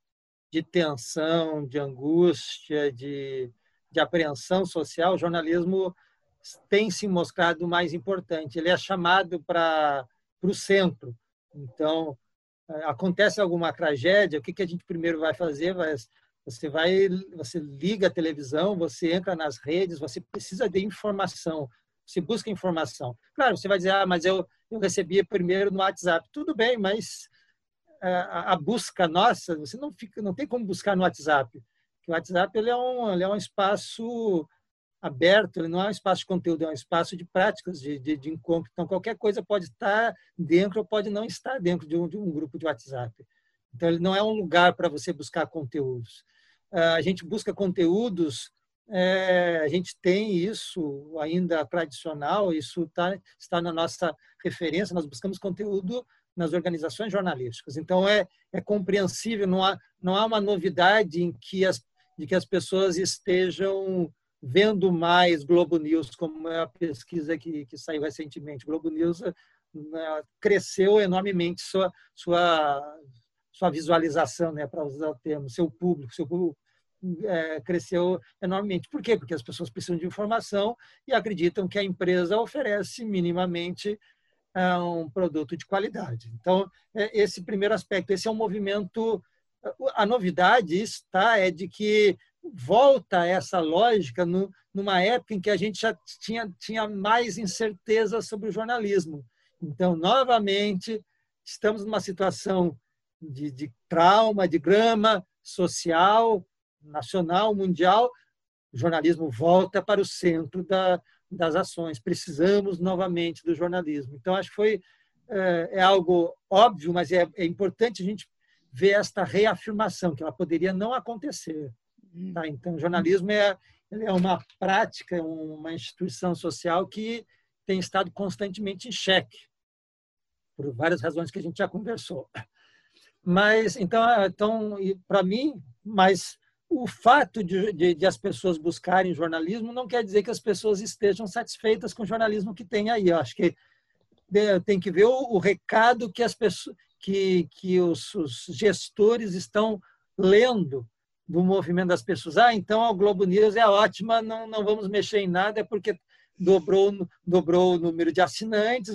de tensão, de angústia, de, de apreensão social, o jornalismo tem se mostrado mais importante. Ele é chamado para o centro. Então, acontece alguma tragédia, o que, que a gente primeiro vai fazer? Vai, você vai, você liga a televisão, você entra nas redes, você precisa de informação, você busca informação. Claro, você vai dizer, ah, mas eu, eu recebi primeiro no WhatsApp. Tudo bem, mas a, a, busca nossa, você não fica, não tem como buscar no WhatsApp. o WhatsApp ele é um, ele é um espaço aberto, ele não é um espaço de conteúdo, é um espaço de práticas, de, de, de encontro. Então, qualquer coisa pode estar dentro ou pode não estar dentro de um, de um grupo de WhatsApp. Então, ele não é um lugar para você buscar conteúdos. A gente busca conteúdos, é, a gente tem isso ainda tradicional, isso tá, está na nossa referência, nós buscamos conteúdo nas organizações jornalísticas. Então, é, é compreensível, não há, não há uma novidade em que as, de que as pessoas estejam vendo mais Globo News, como é a pesquisa que, que saiu recentemente. Globo News né, cresceu enormemente sua, sua, sua visualização, né, para usar o termo, seu público, seu público é, cresceu enormemente. Por quê? Porque as pessoas precisam de informação e acreditam que a empresa oferece minimamente é um produto de qualidade. Então, é esse primeiro aspecto, esse é um movimento. A novidade está é de que volta essa lógica no, numa época em que a gente já tinha, tinha mais incerteza sobre o jornalismo. Então, novamente, estamos numa situação de, de trauma, de grama social, nacional, mundial. O jornalismo volta para o centro da, das ações. Precisamos novamente do jornalismo. Então, acho que foi é, é algo óbvio, mas é, é, importante a gente ver esta reafirmação, que ela poderia não acontecer. Tá? Então, jornalismo é, é uma prática, uma instituição social que, tem estado constantemente em xeque, por várias razões que a gente já conversou. Mas, então, então para mim, mas o fato de, de, de, as pessoas buscarem jornalismo não quer dizer que as pessoas estejam satisfeitas com o jornalismo que tem aí. Eu acho que tem que ver o, o recado que as pessoas, que, que os, os, gestores estão lendo do movimento das pessoas. Ah, então a Globo News é ótima, não, não vamos mexer em nada, é porque dobrou, dobrou o número de assinantes,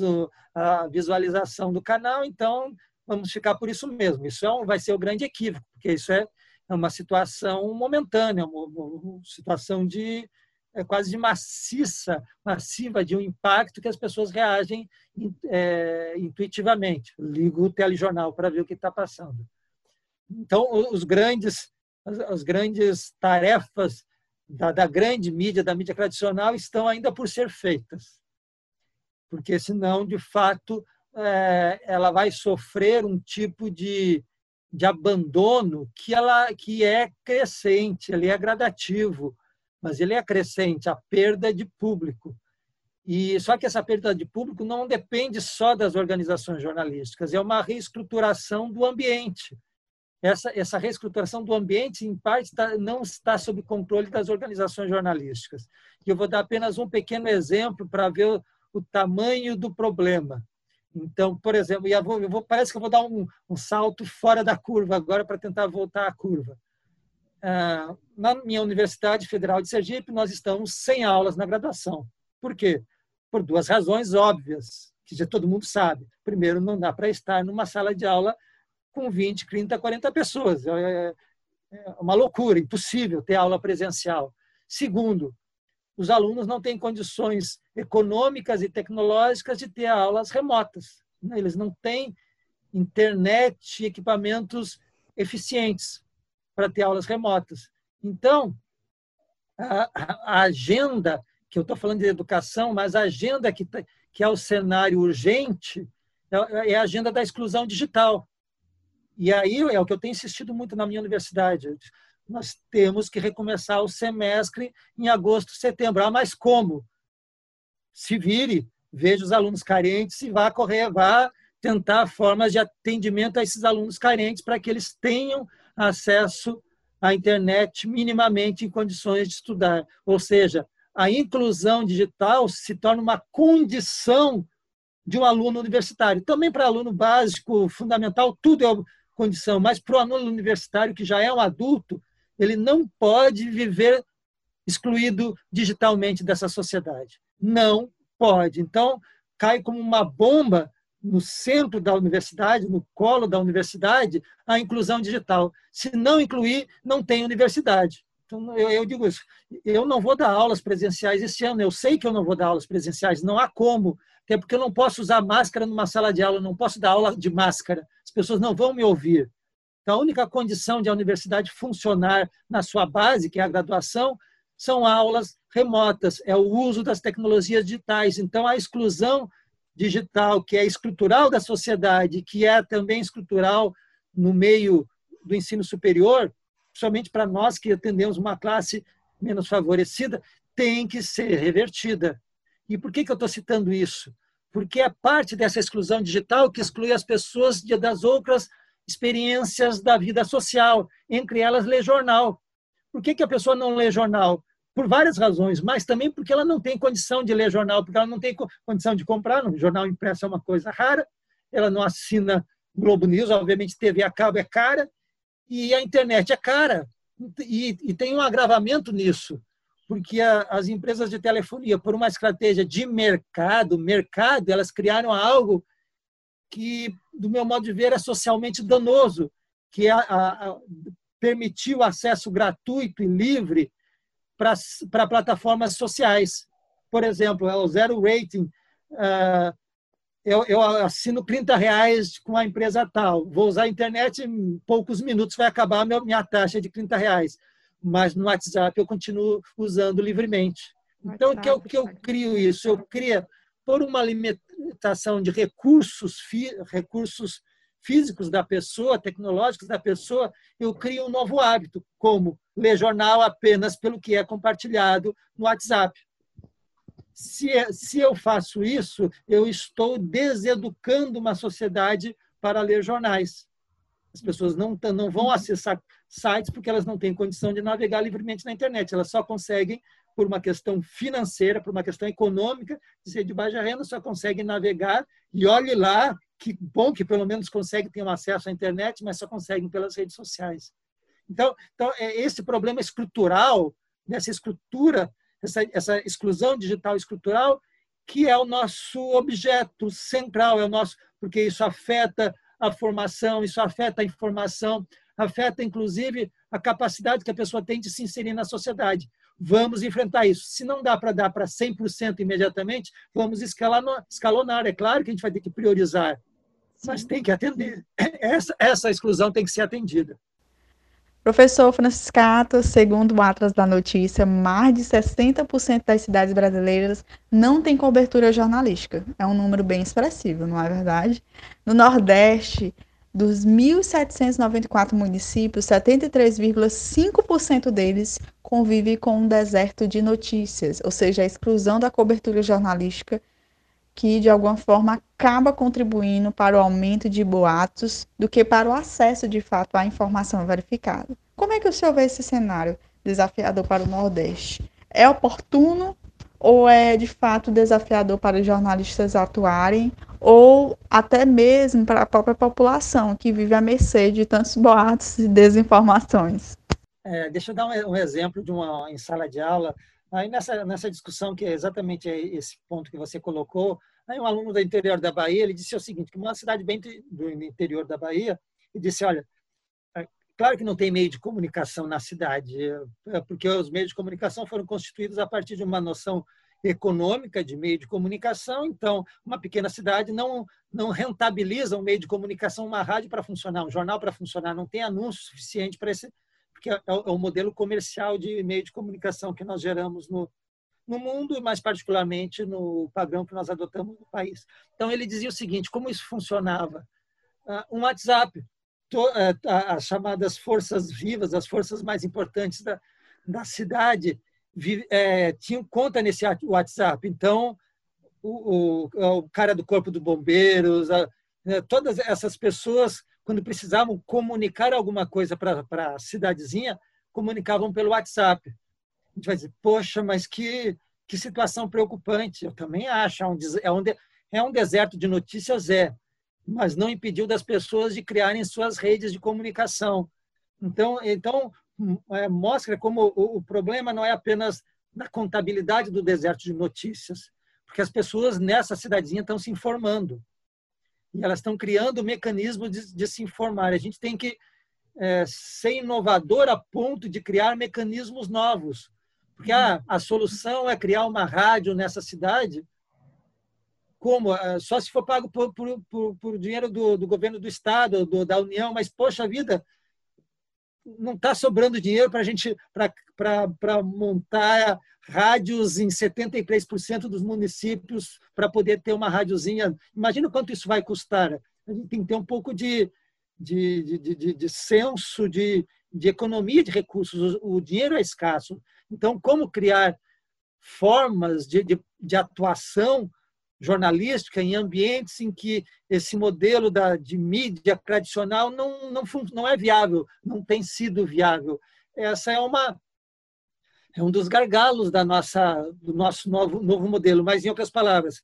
a visualização do canal, então vamos ficar por isso mesmo. Isso é um, vai ser o grande equívoco, porque isso é é uma situação momentânea, uma, uma situação de é quase de maciça, massiva de um impacto que as pessoas reagem é, intuitivamente. Ligo o telejornal para ver o que está passando. Então, os grandes, as, as grandes tarefas da, da, grande mídia, da mídia tradicional, estão ainda por ser feitas. Porque, senão, de fato, é, ela vai sofrer um tipo de de abandono que ela que é crescente, ele é gradativo, mas ele é crescente, a perda de público. E só que essa perda de público não depende só das organizações jornalísticas, é uma reestruturação do ambiente. Essa, essa reestruturação do ambiente, em parte, tá, não está sob controle das organizações jornalísticas. E eu vou dar apenas um pequeno exemplo para ver o, o tamanho do problema. Então, por exemplo, eu vou, eu vou, parece que eu vou dar um, um salto fora da curva agora para tentar voltar à curva. Ah, na minha Universidade Federal de Sergipe, nós estamos sem aulas na graduação. Por quê? Por duas razões óbvias, que já todo mundo sabe. Primeiro, não dá para estar numa sala de aula com 20, 30, 40 pessoas. É, é, é uma loucura, impossível ter aula presencial. Segundo, os alunos não têm condições econômicas e tecnológicas de ter aulas remotas. Né? Eles não têm internet equipamentos eficientes para ter aulas remotas. Então, a, agenda, que eu estou falando de educação, mas a agenda que, tá, é o cenário urgente é, é a agenda da exclusão digital. E aí é o que eu tenho insistido muito na minha universidade nós temos que recomeçar o semestre em agosto, setembro. Ah, mas como? Se vire, veja os alunos carentes e vá correr, vá tentar formas de atendimento a esses alunos carentes para que eles tenham acesso à internet minimamente em condições de estudar. Ou seja, a inclusão digital se torna uma condição de um aluno universitário. Também para aluno básico, fundamental, tudo é condição, mas para o aluno universitário que já é um adulto, ele não pode viver excluído digitalmente dessa sociedade. Não pode. Então, cai como uma bomba no centro da universidade, no colo da universidade, a inclusão digital. Se não incluir, não tem universidade. Então, eu, eu, digo isso. Eu não vou dar aulas presenciais esse ano. Eu sei que eu não vou dar aulas presenciais. Não há como. Até porque eu não posso usar máscara numa sala de aula. Eu não posso dar aula de máscara. As pessoas não vão me ouvir. Então, a única condição de a universidade funcionar na sua base, que é a graduação, são aulas remotas, é o uso das tecnologias digitais. Então, a exclusão digital, que é estrutural da sociedade, que é também estrutural no meio do ensino superior, somente para nós que atendemos uma classe menos favorecida, tem que ser revertida. E por que, que eu estou citando isso? Porque é parte dessa exclusão digital que exclui as pessoas das outras experiências da vida social, entre elas ler jornal. Por que, que a pessoa não lê jornal? Por várias razões, mas também porque ela não tem condição de ler jornal, porque ela não tem condição de comprar. O jornal impresso é uma coisa rara, ela não assina Globo News, obviamente TV a cabo é cara, e a internet é cara. E, e tem um agravamento nisso, porque a, as empresas de telefonia, por uma estratégia de mercado, mercado, elas criaram algo que, do meu modo de ver, é socialmente danoso, que é a, a, permitir o acesso gratuito e livre para plataformas sociais. Por exemplo, é o zero rating. Uh, eu, eu, assino 30 reais com a empresa tal. Vou usar a internet em poucos minutos, vai acabar minha taxa de 30 reais. Mas no WhatsApp eu continuo usando livremente. Então, o que eu, que eu crio isso? Eu crio por uma limitação de recursos, recursos físicos da pessoa, tecnológicos da pessoa, eu crio um novo hábito, como ler jornal apenas pelo que é compartilhado no WhatsApp. se, é, se eu faço isso, eu estou deseducando uma sociedade para ler jornais. As pessoas não, não vão acessar sites porque elas não têm condição de navegar livremente na internet. Elas só conseguem, por uma questão financeira, por uma questão econômica, de ser de baixa renda, só conseguem navegar. E olhe lá, que bom que pelo menos conseguem ter um acesso à internet, mas só conseguem pelas redes sociais. Então, então é esse problema estrutural, nessa estrutura, essa, essa exclusão digital estrutural, que é o nosso objeto central, é o nosso, porque isso afeta a formação, isso afeta a informação, afeta inclusive a capacidade que a pessoa tem de se inserir na sociedade. Vamos enfrentar isso. Se não dá para dar para 100% imediatamente, vamos escalonar. É claro que a gente vai ter que priorizar, mas tem que atender. Essa, essa exclusão tem que ser atendida. Professor Franciscato, segundo o Atlas da Notícia, mais de 60% das cidades brasileiras não têm cobertura jornalística. É um número bem expressivo, não é verdade? No Nordeste, dos 1.794 municípios, 73,5% deles convivem com um deserto de notícias, ou seja, a exclusão da cobertura jornalística que de alguma forma acaba contribuindo para o aumento de boatos do que para o acesso de fato à informação verificada. Como é que o senhor vê esse cenário desafiador para o Nordeste? É oportuno ou é de fato desafiador para os jornalistas atuarem ou até mesmo para a própria população que vive à mercê de tantos boatos e desinformações? É, deixa eu dar um, um exemplo de uma em sala de aula Aí nessa, nessa discussão, que é exatamente esse ponto que você colocou, aí um aluno do interior da Bahia, ele disse o seguinte, que uma cidade bem do interior da Bahia, e disse, olha, é, claro que não tem meio de comunicação na cidade, é, porque os meios de comunicação foram constituídos a partir de uma noção econômica de meio de comunicação, então uma pequena cidade não não rentabiliza um meio de comunicação, uma rádio para funcionar, um jornal para funcionar, não tem anúncio suficiente para esse porque é, é o modelo comercial de meio de comunicação que nós geramos no, no mundo, mais particularmente no padrão que nós adotamos no país. Então, ele dizia o seguinte: como isso funcionava? Uh, um WhatsApp, uh, as chamadas forças vivas, as forças mais importantes da, da cidade, é, tinham conta nesse WhatsApp. Então, o, o, o cara do Corpo dos Bombeiros, a, né, todas essas pessoas quando precisavam comunicar alguma coisa para a cidadezinha, comunicavam pelo WhatsApp. A gente vai dizer, poxa, mas que, que situação preocupante. Eu também acho, é um, é um, é um deserto de notícias, é, mas não impediu das pessoas de criarem suas redes de comunicação. Então, então mostra como o, o problema não é apenas na contabilidade do deserto de notícias, porque as pessoas nessa cidadezinha estão se informando e elas estão criando mecanismos de, de se informar. A gente tem que é, ser inovador a ponto de criar mecanismos novos. Porque ah, a solução é criar uma rádio nessa cidade. Como? É, só se for pago por, por, por, por dinheiro do, do, governo do Estado, do, da União, mas, poxa vida, não está sobrando dinheiro para a gente para montar rádios em 73% dos municípios para poder ter uma rádiozinha. Imagina quanto isso vai custar. A gente tem que ter um pouco de, de, de, de, de senso de, de economia de recursos. O, dinheiro é escasso. Então, como criar formas de, de, de atuação jornalística em ambientes em que esse modelo da, de mídia tradicional não, não, não é viável, não tem sido viável. Essa é uma é um dos gargalos da nossa do nosso novo novo modelo, mas em outras palavras,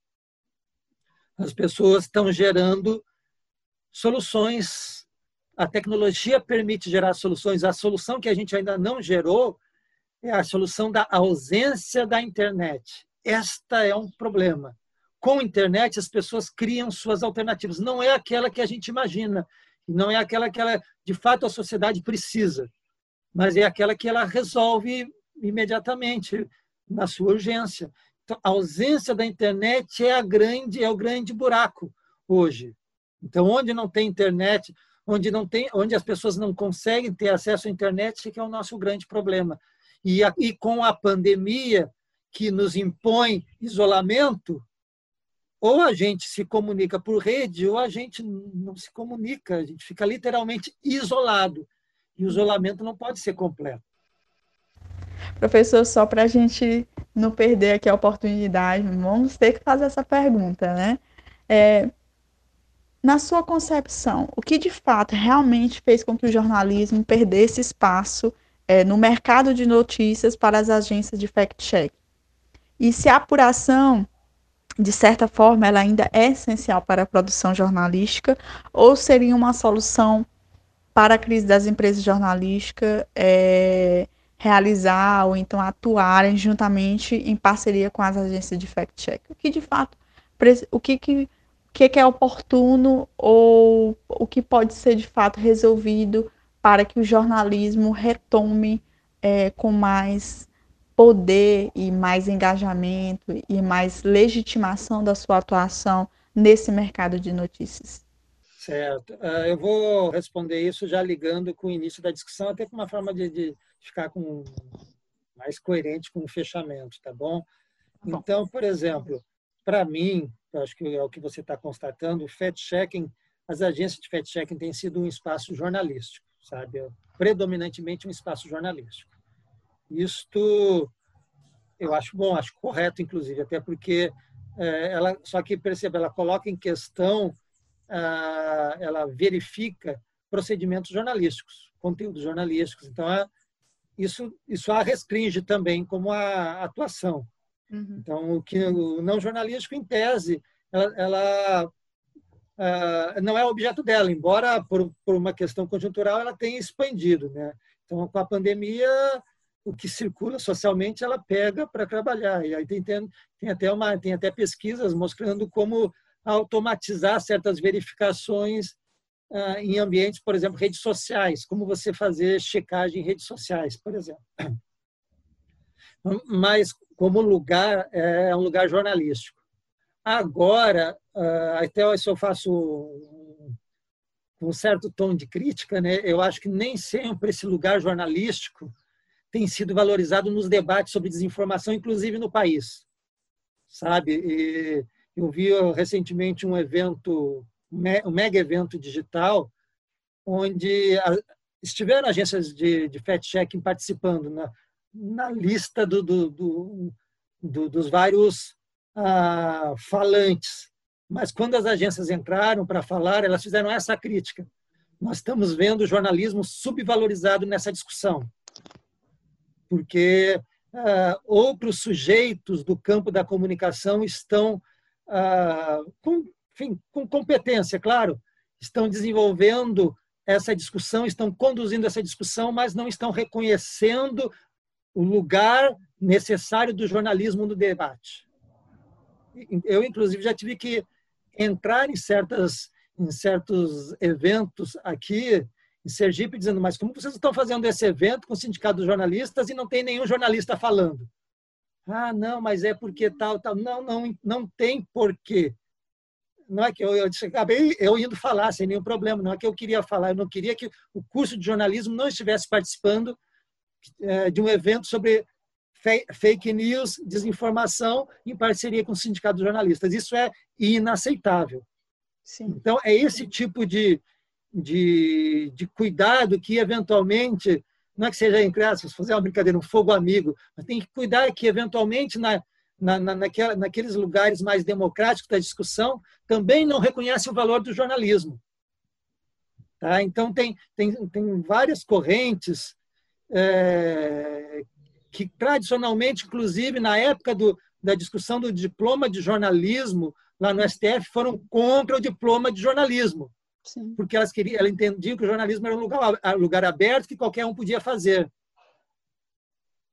as pessoas estão gerando soluções. A tecnologia permite gerar soluções. A solução que a gente ainda não gerou é a solução da ausência da internet. Esta é um problema com a internet as pessoas criam suas alternativas. Não é aquela que a gente imagina, não é aquela que ela, de fato a sociedade precisa, mas é aquela que ela resolve imediatamente na sua urgência. Então, a ausência da internet é a grande é o grande buraco hoje. Então, onde não tem internet, onde não tem, onde as pessoas não conseguem ter acesso à internet, que é o nosso grande problema. E, e com a pandemia que nos impõe isolamento, ou a gente se comunica por rede, ou a gente não se comunica, a gente fica literalmente isolado. E o isolamento não pode ser completo. Professor, só para a gente não perder aqui a oportunidade, vamos ter que fazer essa pergunta, né? É, na sua concepção, o que de fato realmente fez com que o jornalismo perdesse espaço é, no mercado de notícias para as agências de fact-check? E se a apuração, de certa forma, ela ainda é essencial para a produção jornalística, ou seria uma solução para a crise das empresas jornalísticas é, realizar ou então atuarem juntamente em parceria com as agências de fact-check? O que de fato, o que, que, que, que é oportuno ou o que pode ser de fato resolvido para que o jornalismo retome é, com mais poder e mais engajamento e mais legitimação da sua atuação nesse mercado de notícias? Certo. Uh, eu vou responder isso já ligando com o início da discussão, até com uma forma de, de ficar com mais coerente com o fechamento, tá bom? bom. Então, por exemplo, para mim, acho que é o que você está constatando, o fact-checking, as agências de fact-checking têm sido um espaço jornalístico, sabe? Predominantemente um espaço jornalístico. Isto eu acho bom, acho correto, inclusive, até porque é, ela, só que perceba, ela coloca em questão, ah, ela verifica procedimentos jornalísticos, conteúdos jornalísticos. Então, é, isso, isso a restringe também como a atuação. Uhum. Então, o que o não jornalístico, em tese, ela, ela uh, não é objeto dela, embora por, por uma questão conjuntural ela tenha expandido, né? Então, com a pandemia, o que circula socialmente ela pega para trabalhar. E aí tem, tem, tem, até uma, tem até pesquisas mostrando como automatizar certas verificações uh, em ambientes, por exemplo, redes sociais, como você fazer checagem em redes sociais, por exemplo. Mas como lugar é um lugar jornalístico. Agora, uh, até se eu faço um certo tom de crítica, né? Eu acho que nem sempre esse lugar jornalístico tem sido valorizado nos debates sobre desinformação, inclusive no país. Sabe? E eu vi recentemente um evento, um mega evento digital, onde estiveram agências de, de fact-checking participando na, na lista do, do, do, do dos vários ah, falantes. Mas quando as agências entraram para falar, elas fizeram essa crítica. Nós estamos vendo o jornalismo subvalorizado nessa discussão porque ah, outros sujeitos do campo da comunicação estão ah, com, enfim, com competência, claro, estão desenvolvendo essa discussão, estão conduzindo essa discussão, mas não estão reconhecendo o lugar necessário do jornalismo no debate. Eu, inclusive, já tive que entrar em, certas, em certos eventos aqui em Sergipe, dizendo: Mas como vocês estão fazendo esse evento com o Sindicato dos Jornalistas e não tem nenhum jornalista falando? Ah, não, mas é porque tal, tal. Não, não, não tem porquê. Não é que eu, eu acabei eu indo falar sem nenhum problema, não é que eu queria falar, eu não queria que o curso de jornalismo não estivesse participando é, de um evento sobre fake news, desinformação, em parceria com o Sindicato dos Jornalistas. Isso é inaceitável. Sim. Então, é esse tipo de, de, de cuidado que, eventualmente, não é que seja, entre aspas, fazer uma brincadeira, um fogo amigo, mas tem que cuidar que, eventualmente, na, na, na, naquela, naqueles lugares mais democráticos da discussão, também não reconhece o valor do jornalismo. Tá? Então, tem, tem, tem várias correntes é, que, tradicionalmente, inclusive, na época do, da discussão do diploma de jornalismo, lá no STF, foram contra o diploma de jornalismo. Sim. porque elas queriam, ela entendiam que o jornalismo era um lugar, um lugar aberto que qualquer um podia fazer.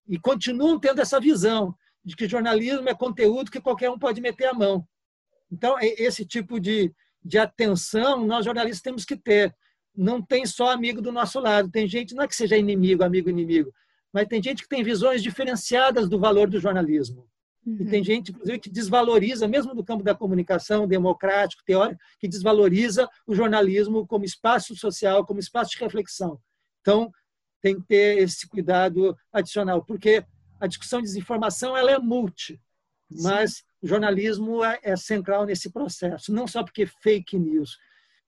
E continuam tendo essa visão de que jornalismo é conteúdo que qualquer um pode meter a mão. Então, esse tipo de, de atenção nós jornalistas temos que ter. Não tem só amigo do nosso lado, tem gente, não é que seja inimigo, amigo, inimigo, mas tem gente que tem visões diferenciadas do valor do jornalismo. Uhum. E tem gente, inclusive, que desvaloriza, mesmo no campo da comunicação democrático, teórico, que desvaloriza o jornalismo como espaço social, como espaço de reflexão. Então, tem que ter esse cuidado adicional, porque a discussão de desinformação ela é multi, mas Sim. o jornalismo é, é central nesse processo, não só porque fake news,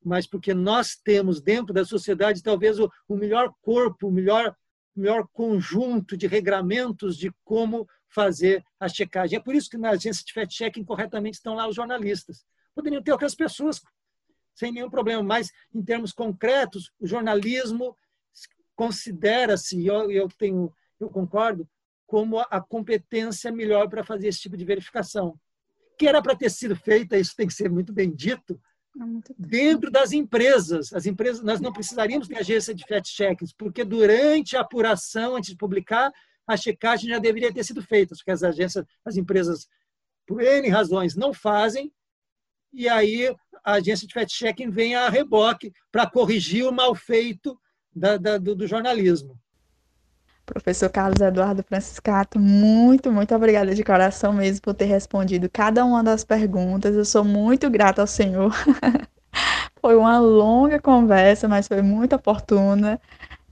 mas porque nós temos dentro da sociedade talvez o, o melhor corpo, o melhor melhor conjunto de regramentos de como fazer a checagem. É por isso que na agência de fact-checking corretamente estão lá os jornalistas. Poderiam ter outras pessoas sem nenhum problema, mas em termos concretos, o jornalismo considera-se, eu, eu tenho, eu concordo, como a competência melhor para fazer esse tipo de verificação. Que era para ter sido feita, isso tem que ser muito bem dito, dentro das empresas. As empresas, nós não precisaríamos ter agência de fact checks, porque durante a apuração, antes de publicar, a checagem já deveria ter sido feita, porque as agências, as empresas, por N razões, não fazem, e aí a agência de fact checking vem a reboque para corrigir o mal feito da, da, do, do jornalismo. Professor Carlos Eduardo Franciscato, muito, muito obrigada de coração mesmo por ter respondido cada uma das perguntas. Eu sou muito grata ao senhor. foi uma longa conversa, mas foi muito oportuna.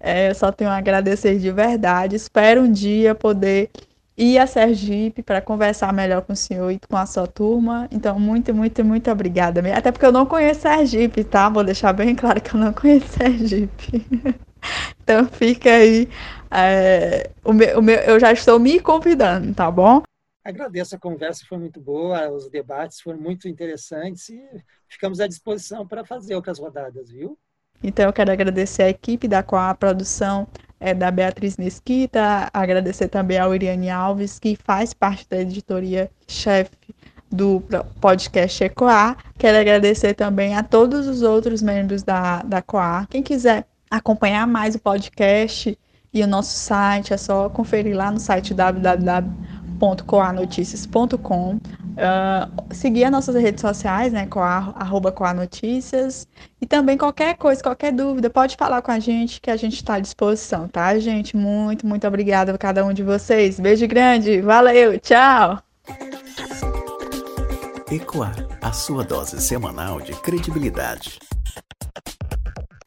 É, eu só tenho a agradecer de verdade. Espero um dia poder ir a Sergipe para conversar melhor com o senhor e com a sua turma. Então, muito, muito, muito obrigada. Até porque eu não conheço Sergipe, tá? Vou deixar bem claro que eu não conheço Sergipe. então, fica aí é, o meu, o meu, eu já estou me convidando, tá bom? Agradeço a conversa, foi muito boa, os debates foram muito interessantes e ficamos à disposição para fazer outras rodadas, viu? Então eu quero agradecer a equipe da qual a produção é da Beatriz Mesquita, agradecer também ao Iriane Alves, que faz parte da editoria-chefe do podcast Ecoar. Quero agradecer também a todos os outros membros da, da Coar. Quem quiser acompanhar mais o podcast, e o nosso site é só conferir lá no site www.coanoticias.com. Uh, seguir as nossas redes sociais, né, coar, arroba coanoticias. E também qualquer coisa, qualquer dúvida, pode falar com a gente que a gente está à disposição, tá, gente? Muito, muito obrigada a cada um de vocês. Beijo grande, valeu, tchau! Ecoar, a sua dose semanal de credibilidade.